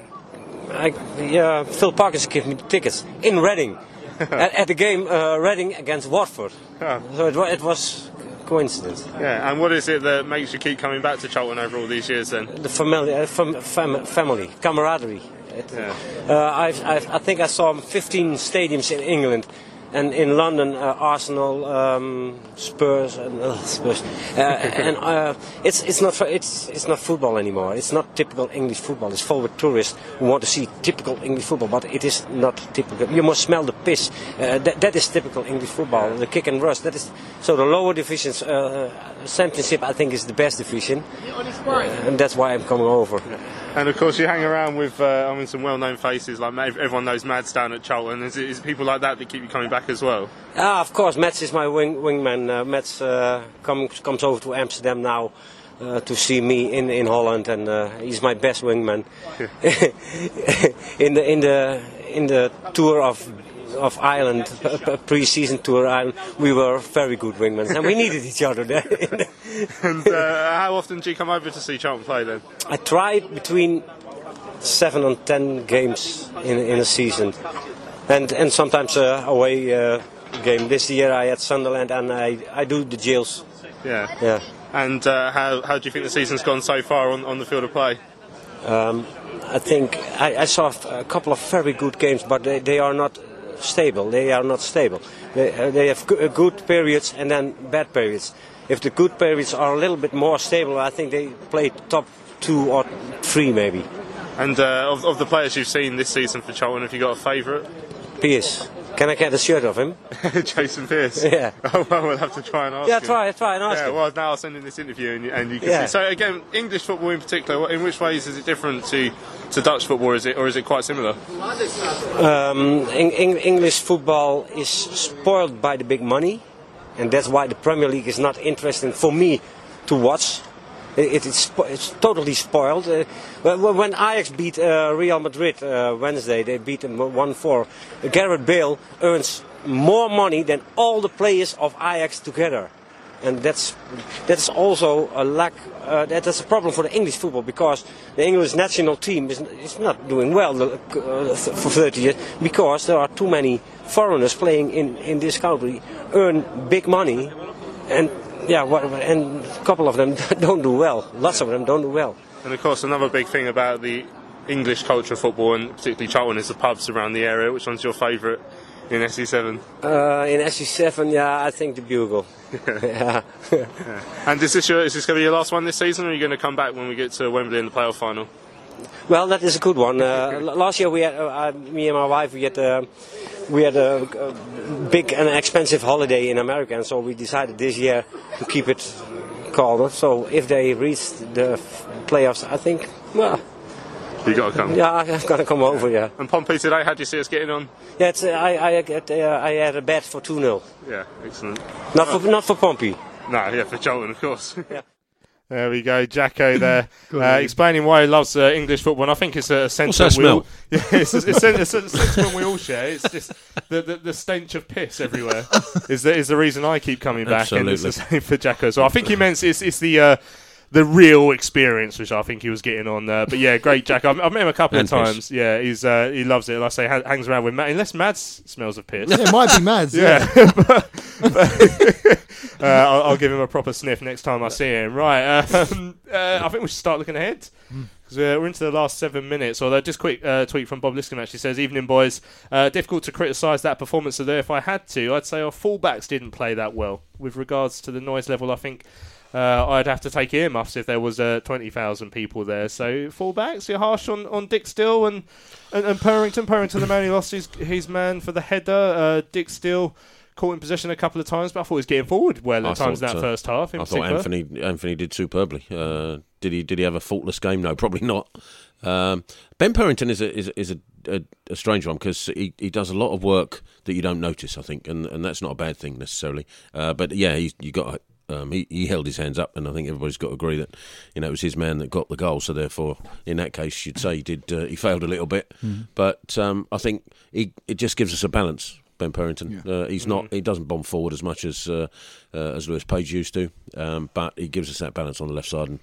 Speaker 9: I yeah, Phil Parkinson gave me the tickets in Reading, at, at the game uh, Reading against Watford. So it, it was coincidence.
Speaker 2: Yeah, and what is it that makes you keep coming back to Charlton over all these years then?
Speaker 9: The family, uh, fam, fam, family, camaraderie. It, uh, I've, I've, I think I saw 15 stadiums in England. And in London, uh, Arsenal, um, Spurs, and uh, Spurs, uh, and uh, it's it's not it's it's not football anymore. It's not typical English football. It's full with tourists who want to see typical English football, but it is not typical. You must smell the piss. Uh, that, that is typical English football. The kick and rush. That is so. The lower divisions, uh, championship, I think, is the best division, and that's why I'm coming over.
Speaker 2: And of course, you hang around with, uh, I mean, some well-known faces like everyone knows Mads down at Charlton. Is it, is it people like that that keep you coming back as well?
Speaker 9: Ah, of course, Mats is my wing, wingman. Uh, Mats uh, come, comes over to Amsterdam now uh, to see me in, in Holland, and uh, he's my best wingman. in the in the in the tour of of Ireland, p- pre-season tour Ireland, we were very good wingmen, and we needed each other there.
Speaker 2: and uh, how often do you come over to see Charlton play then?
Speaker 9: I try between seven and ten games in in a season, and and sometimes uh, away uh, game. This year I had Sunderland, and I I do the jails.
Speaker 2: Yeah.
Speaker 9: Yeah.
Speaker 2: And uh, how, how do you think the season's gone so far on, on the field of play?
Speaker 9: Um, I think I, I saw a couple of very good games, but they, they are not stable. They are not stable. They, uh, they have uh, good periods and then bad periods. If the good periods are a little bit more stable, I think they play top two or three maybe.
Speaker 2: And uh, of, of the players you've seen this season for Charlton, have you got a favourite?
Speaker 9: Pearce. Can I get a shirt of him?
Speaker 2: Jason Pearce.
Speaker 9: Yeah.
Speaker 2: Oh, well, we'll have to try and ask
Speaker 9: Yeah,
Speaker 2: him.
Speaker 9: try, try and ask
Speaker 2: yeah,
Speaker 9: him.
Speaker 2: well, now I'll send in this interview and you, and you can
Speaker 9: Yeah.
Speaker 2: see. So, again, English football in particular, in which ways is it different to, to Dutch football, is it, or is it quite similar?
Speaker 9: Um, Eng- Eng- English football is spoiled by the big money, and that's why the Premier League is not interesting for me to watch. It, it- it's, it's totally spoiled. Uh, when Ajax beat uh, Real Madrid uh, Wednesday, they beat them 1 4. Gareth Bale earns more money than all the players of Ajax together. And that's that's also a lack. Uh, that, that's a problem for the English football because the English national team is, is not doing well uh, for 30 years because there are too many foreigners playing in, in this country, earn big money, and yeah, and a couple of them don't do well. Lots of them don't do well.
Speaker 2: And of course, another big thing about the English culture of football, and particularly Charlton, is the pubs around the area. Which one's your favourite in SE7?
Speaker 9: Uh, in SE7, yeah, I think the Bugle. yeah.
Speaker 2: And is this, your, is this going to be your last one this season, or are you going to come back when we get to Wembley in the playoff final?
Speaker 9: Well, that is a good one. Uh, last year we had, uh, uh, me and my wife, we had, uh, we had a, a big and expensive holiday in America, and so we decided this year to keep it calmer. So if they reach the f- playoffs, I think, well,
Speaker 2: You got to come.
Speaker 9: yeah, I'm gonna come over. Yeah,
Speaker 2: And Pompey today, how do you see us getting on?
Speaker 9: yeah. It's, uh, I, I, get, uh, I had a bet for two 0
Speaker 2: Yeah, excellent.
Speaker 9: Not for, not for Pompey.
Speaker 2: No, yeah, for Charlton, of course. There we go, Jacko there, uh, explaining why he loves uh, English football. And I think it's a sentiment
Speaker 3: that
Speaker 2: we all,
Speaker 3: smell?
Speaker 2: yeah, it's, a, it's, a, it's a sentiment we all share. It's just the, the, the stench of piss everywhere is the, is the reason I keep coming back. And it's the same for Jacko. So I think he meant it's, it's the uh, the real experience, which I think he was getting on. there. but yeah, great Jack. I've, I've met him a couple
Speaker 3: And
Speaker 2: of
Speaker 3: piss.
Speaker 2: times. Yeah, he's uh, he loves it. Like I say, ha- hangs around with Matt, unless Mads smells of piss.
Speaker 4: Yeah, it might be Mads.
Speaker 2: Yeah,
Speaker 4: Yeah.
Speaker 2: but- but- uh, I'll, I'll give him a proper sniff next time I see him. Right, um, uh, I think we should start looking ahead because uh, we're into the last seven minutes. Although, just quick uh, tweet from Bob Liscombe actually says, "Evening boys, uh, difficult to criticise that performance of there. If I had to, I'd say our fullbacks didn't play that well. With regards to the noise level, I think." Uh, I'd have to take earmuffs if there was uh, twenty thousand people there. So fullbacks, you're harsh on, on Dijksteel and, and and Purrington. Purrington, the man who lost his his man for the header. Uh, Dijksteel caught in possession a couple of times, but I thought he was getting forward well at
Speaker 3: I
Speaker 2: times in
Speaker 3: thought,
Speaker 2: that
Speaker 3: uh,
Speaker 2: first half. In
Speaker 3: I thought. Anthony Anthony did superbly. Uh, did he did he have a faultless game? No, probably not. Um, ben Purrington is a is is a, a, a strange one because he, he does a lot of work that you don't notice. I think, and, and that's not a bad thing necessarily. Uh, but yeah, he's, you got um, he he held his hands up, and I think everybody's got to agree that you know it was his man that got the goal. So therefore, in that case, you'd say he did uh, he failed a little bit.
Speaker 4: Mhm.
Speaker 3: But um, I think he it just gives us a balance. Ben Purrington. Uh, he's not. He doesn't bomb forward as much as uh, uh, as Lewis Page used to, um, but he gives us that balance on the left side, and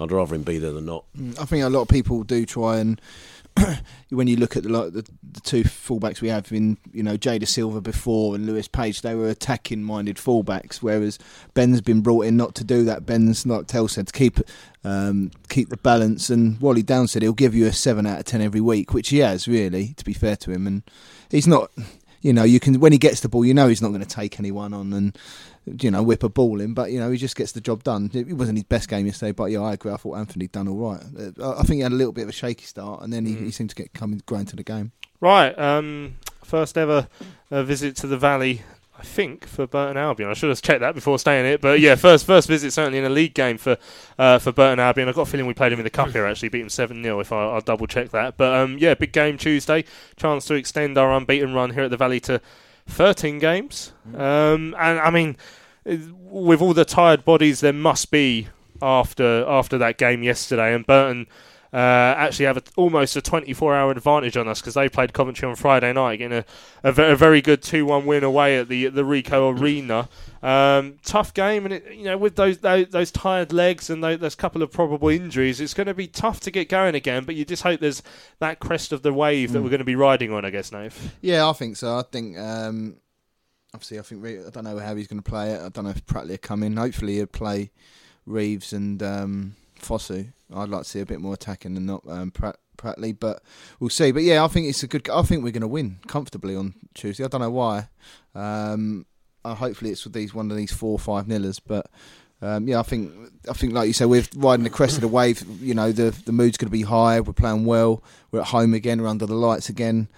Speaker 3: I'd rather him be there than not.
Speaker 4: Mm, I think a lot of people do try and when you look at the, like, the the two fullbacks we have in you know Jay Dasilva before and Lewis Page, they were attacking minded fullbacks, whereas Ben's been brought in not to do that. Ben's like Tel said to keep um, keep the balance, and Wally Down said he'll give you a seven out of ten every week, which he has really. To be fair to him, and he's not. You know, you can when he gets the ball, you know he's not going to take anyone on and you know whip a ball in, but you know he just gets the job done. It wasn't his best game yesterday, but yeah, I agree. I thought Anthony done all right. Uh, I think he had a little bit of a shaky start, and then he, he seemed to get coming growing to the game.
Speaker 2: Right, um, first ever uh, visit to the Valley, I think, for Burton Albion. I should have checked that before staying it, but yeah, first first visit certainly in a league game for uh, for Burton Albion. I've got a feeling we played him in the cup here. Actually, beat him seven 0 If I, I'll double check that, but um, yeah, big game Tuesday. Chance to extend our unbeaten run here at the Valley to thirteen games. Um, and I mean, with all the tired bodies, there must be after after that game yesterday, and Burton uh, actually have a, almost a 24 hour advantage on us because they played Coventry on Friday night, getting a, a, ve- a very good 2 1 win away at the the Ricoh Arena. Um, tough game, and it, you know with those those, those tired legs and those, those couple of probable injuries, it's going to be tough to get going again. But you just hope there's that crest of the wave that
Speaker 4: Mm.
Speaker 2: we're going to be riding on, I guess, Nave.
Speaker 4: Yeah, I think so. I think um, obviously I think I don't know how he's going to play it. I don't know if Pratley will come in. Hopefully he'll play Reeves and um, Fosu. I'd like to see a bit more attacking than not um, Prat- practically, but we'll see. But yeah, I think it's a good. I think we're going to win comfortably on Tuesday. I don't know why. Um, uh, hopefully, it's with these one of these four or five nillers, but. Um, yeah, I think I think like you say, we're riding the crest of the wave. You know, the the mood's going to be high. We're playing well. We're at home again. We're under the lights again.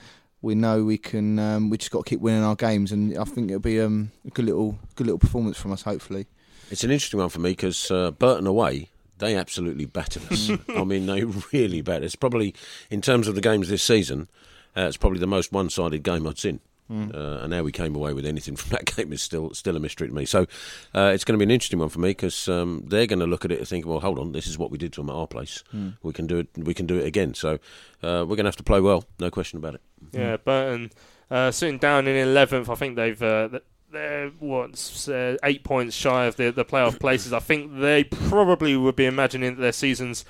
Speaker 4: We know we can. Um, we just got to keep winning our games, and I think it'll be um, a good little good little performance from us. Hopefully,
Speaker 3: It's an interesting one for me because uh, Burton away, they absolutely battered us. I mean, they really battered. It's probably in terms of the games this season, uh, it's probably the most one-sided game I'd seen.
Speaker 4: Mm.
Speaker 3: Uh, and how we came away with anything from that game is still still a mystery to me. So uh, it's going to be an interesting one for me because um, they're going to look at it and think, well, hold on, this is what we did to them at our place.
Speaker 2: Mm.
Speaker 3: We can do it. We can do it again. So uh, we're going to have to play well, no question about it.
Speaker 2: Yeah, Burton uh, sitting down in eleventh. I think they've uh, they're what uh, eight points shy of the the playoff places. I think they probably would be imagining that their season's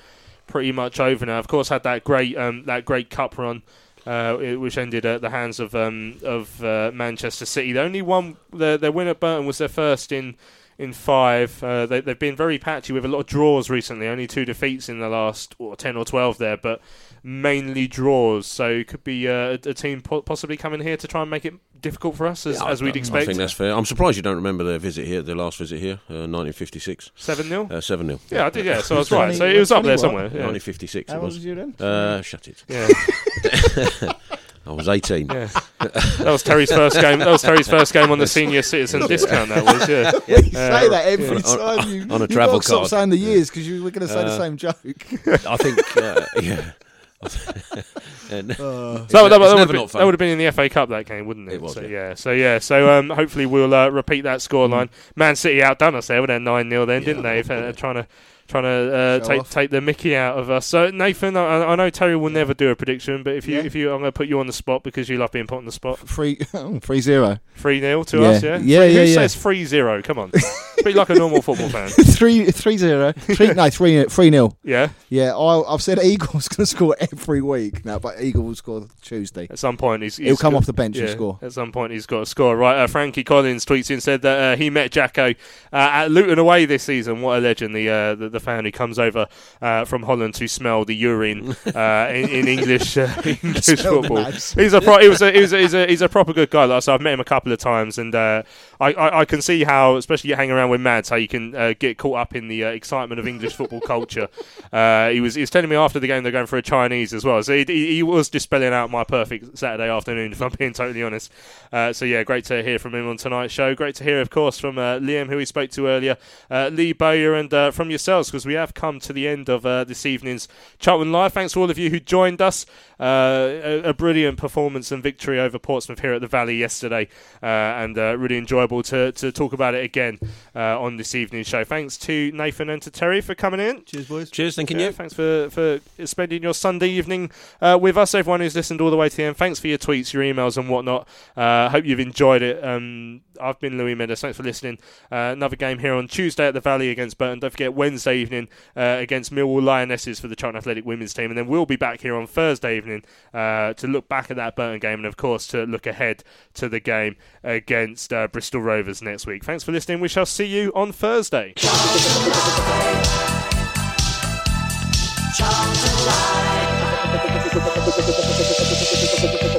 Speaker 2: pretty much over now. Of course, had that great um, that great cup run. Uh, which ended at the hands of um, of uh, Manchester City. The only one, their, their win at Burton was their first in in five. Uh, they, they've been very patchy with a lot of draws recently. Only two defeats in the last or ten or twelve there, but mainly draws. So it could be uh, a, a team po- possibly coming here to try and make it difficult for us, as,
Speaker 3: Yeah,
Speaker 2: as we'd expect.
Speaker 3: I
Speaker 2: expect.
Speaker 3: think that's fair. I'm surprised you don't remember their visit here, their last visit here, uh, 1956.
Speaker 2: 7-0?
Speaker 3: Uh, 7 0.
Speaker 2: Yeah, I did, yeah, so I was right. So it was up there somewhere, yeah.
Speaker 3: 1956.
Speaker 2: How
Speaker 3: it
Speaker 2: old
Speaker 3: was.
Speaker 2: was you then?
Speaker 3: Uh, shut it.
Speaker 2: Yeah.
Speaker 3: I was 18.
Speaker 2: Yeah. That was Terry's first game. That was Terry's first game on the senior citizen discount. That was, yeah.
Speaker 4: you
Speaker 2: Uh,
Speaker 4: say that every
Speaker 2: yeah.
Speaker 4: time you
Speaker 3: on a
Speaker 4: you've
Speaker 3: travel
Speaker 4: got to stop saying the years because you were going to say the
Speaker 3: Uh,
Speaker 4: same joke.
Speaker 3: I think, uh, yeah. And-
Speaker 4: Uh,
Speaker 3: it's
Speaker 2: So
Speaker 3: ne-
Speaker 2: that, that, would have been, that would have been in the FA Cup that game, wouldn't it?
Speaker 3: It was,
Speaker 2: so,
Speaker 3: yeah.
Speaker 2: So yeah, so um, hopefully we'll uh, repeat that scoreline. Man City outdone us there with their nine 0 then, didn't they? Uh, trying to trying to uh, take
Speaker 4: off.
Speaker 2: take the Mickey out of us. So Nathan, I, I know Terry will never do a prediction, but if you
Speaker 4: Yeah.
Speaker 2: if you, I'm going to put you on the spot because you love being put on the spot.
Speaker 4: Three, oh, three zero.
Speaker 2: Three 0 to
Speaker 4: Yeah.
Speaker 2: us, yeah.
Speaker 4: Yeah,
Speaker 2: Three-
Speaker 4: yeah,
Speaker 2: Who says three zero? Come on, be like a normal football fan.
Speaker 4: three, three zero. Three, no, three, three nil.
Speaker 2: Yeah.
Speaker 4: Yeah, I, I've said Eagles going to score every week now, but Eagle will score Tuesday.
Speaker 2: At some point, he's, he's
Speaker 4: he'll come
Speaker 2: got-
Speaker 4: off the bench and score.
Speaker 2: At some point, he's got to score. Right, uh, Frankie Collins tweets in said that uh, he met Jacko uh, at Luton away this season. What a legend! The uh, the, the fan who comes over uh, from Holland to smell the urine uh, in, in English uh, English football. He's a pro- he was a, he was a, he's a he's a proper good guy. Like, so I've met him a couple of times, and uh, I, I I can see how, especially hanging around with Mads, how you can uh, get caught up in the uh, excitement of English football culture. Uh, he was he was telling me after the game they're going for a Chinese as well. So he, he, was just spelling out my perfect Saturday afternoon, if I'm being totally honest. Uh, so yeah, great to hear from him on tonight's show. Great to hear, of course, from uh, Liam, who we spoke to earlier, uh, Lee Bowyer, and uh, from yourselves, because we have come to the end of uh, this evening's Charlton Live. Thanks to all of you who joined us. Uh, a, a brilliant performance and victory over Portsmouth here at the Valley yesterday, uh, and uh, really enjoyable to, to talk about it again uh, on this evening's show. Thanks to Nathan and to Terry for coming in.
Speaker 4: Cheers, boys.
Speaker 3: Cheers, thanking
Speaker 2: Yeah,
Speaker 3: you.
Speaker 2: Thanks for, for spending your Sunday evening uh, with us, everyone who's listened all the way to the end. Thanks for your tweets, your emails, and whatnot. Uh, hope you've enjoyed it. Um, I've been Louis Mendes. Thanks for listening. Uh, another game here on Tuesday at the Valley against Burton. Don't forget Wednesday evening uh, against Millwall Lionesses for the Charlton Athletic women's team, and then we'll be back here on Thursday evening uh, to look back at that Burton game and, of course, to look ahead to the game against uh, Bristol Rovers next week. Thanks for listening. We shall see you on Thursday.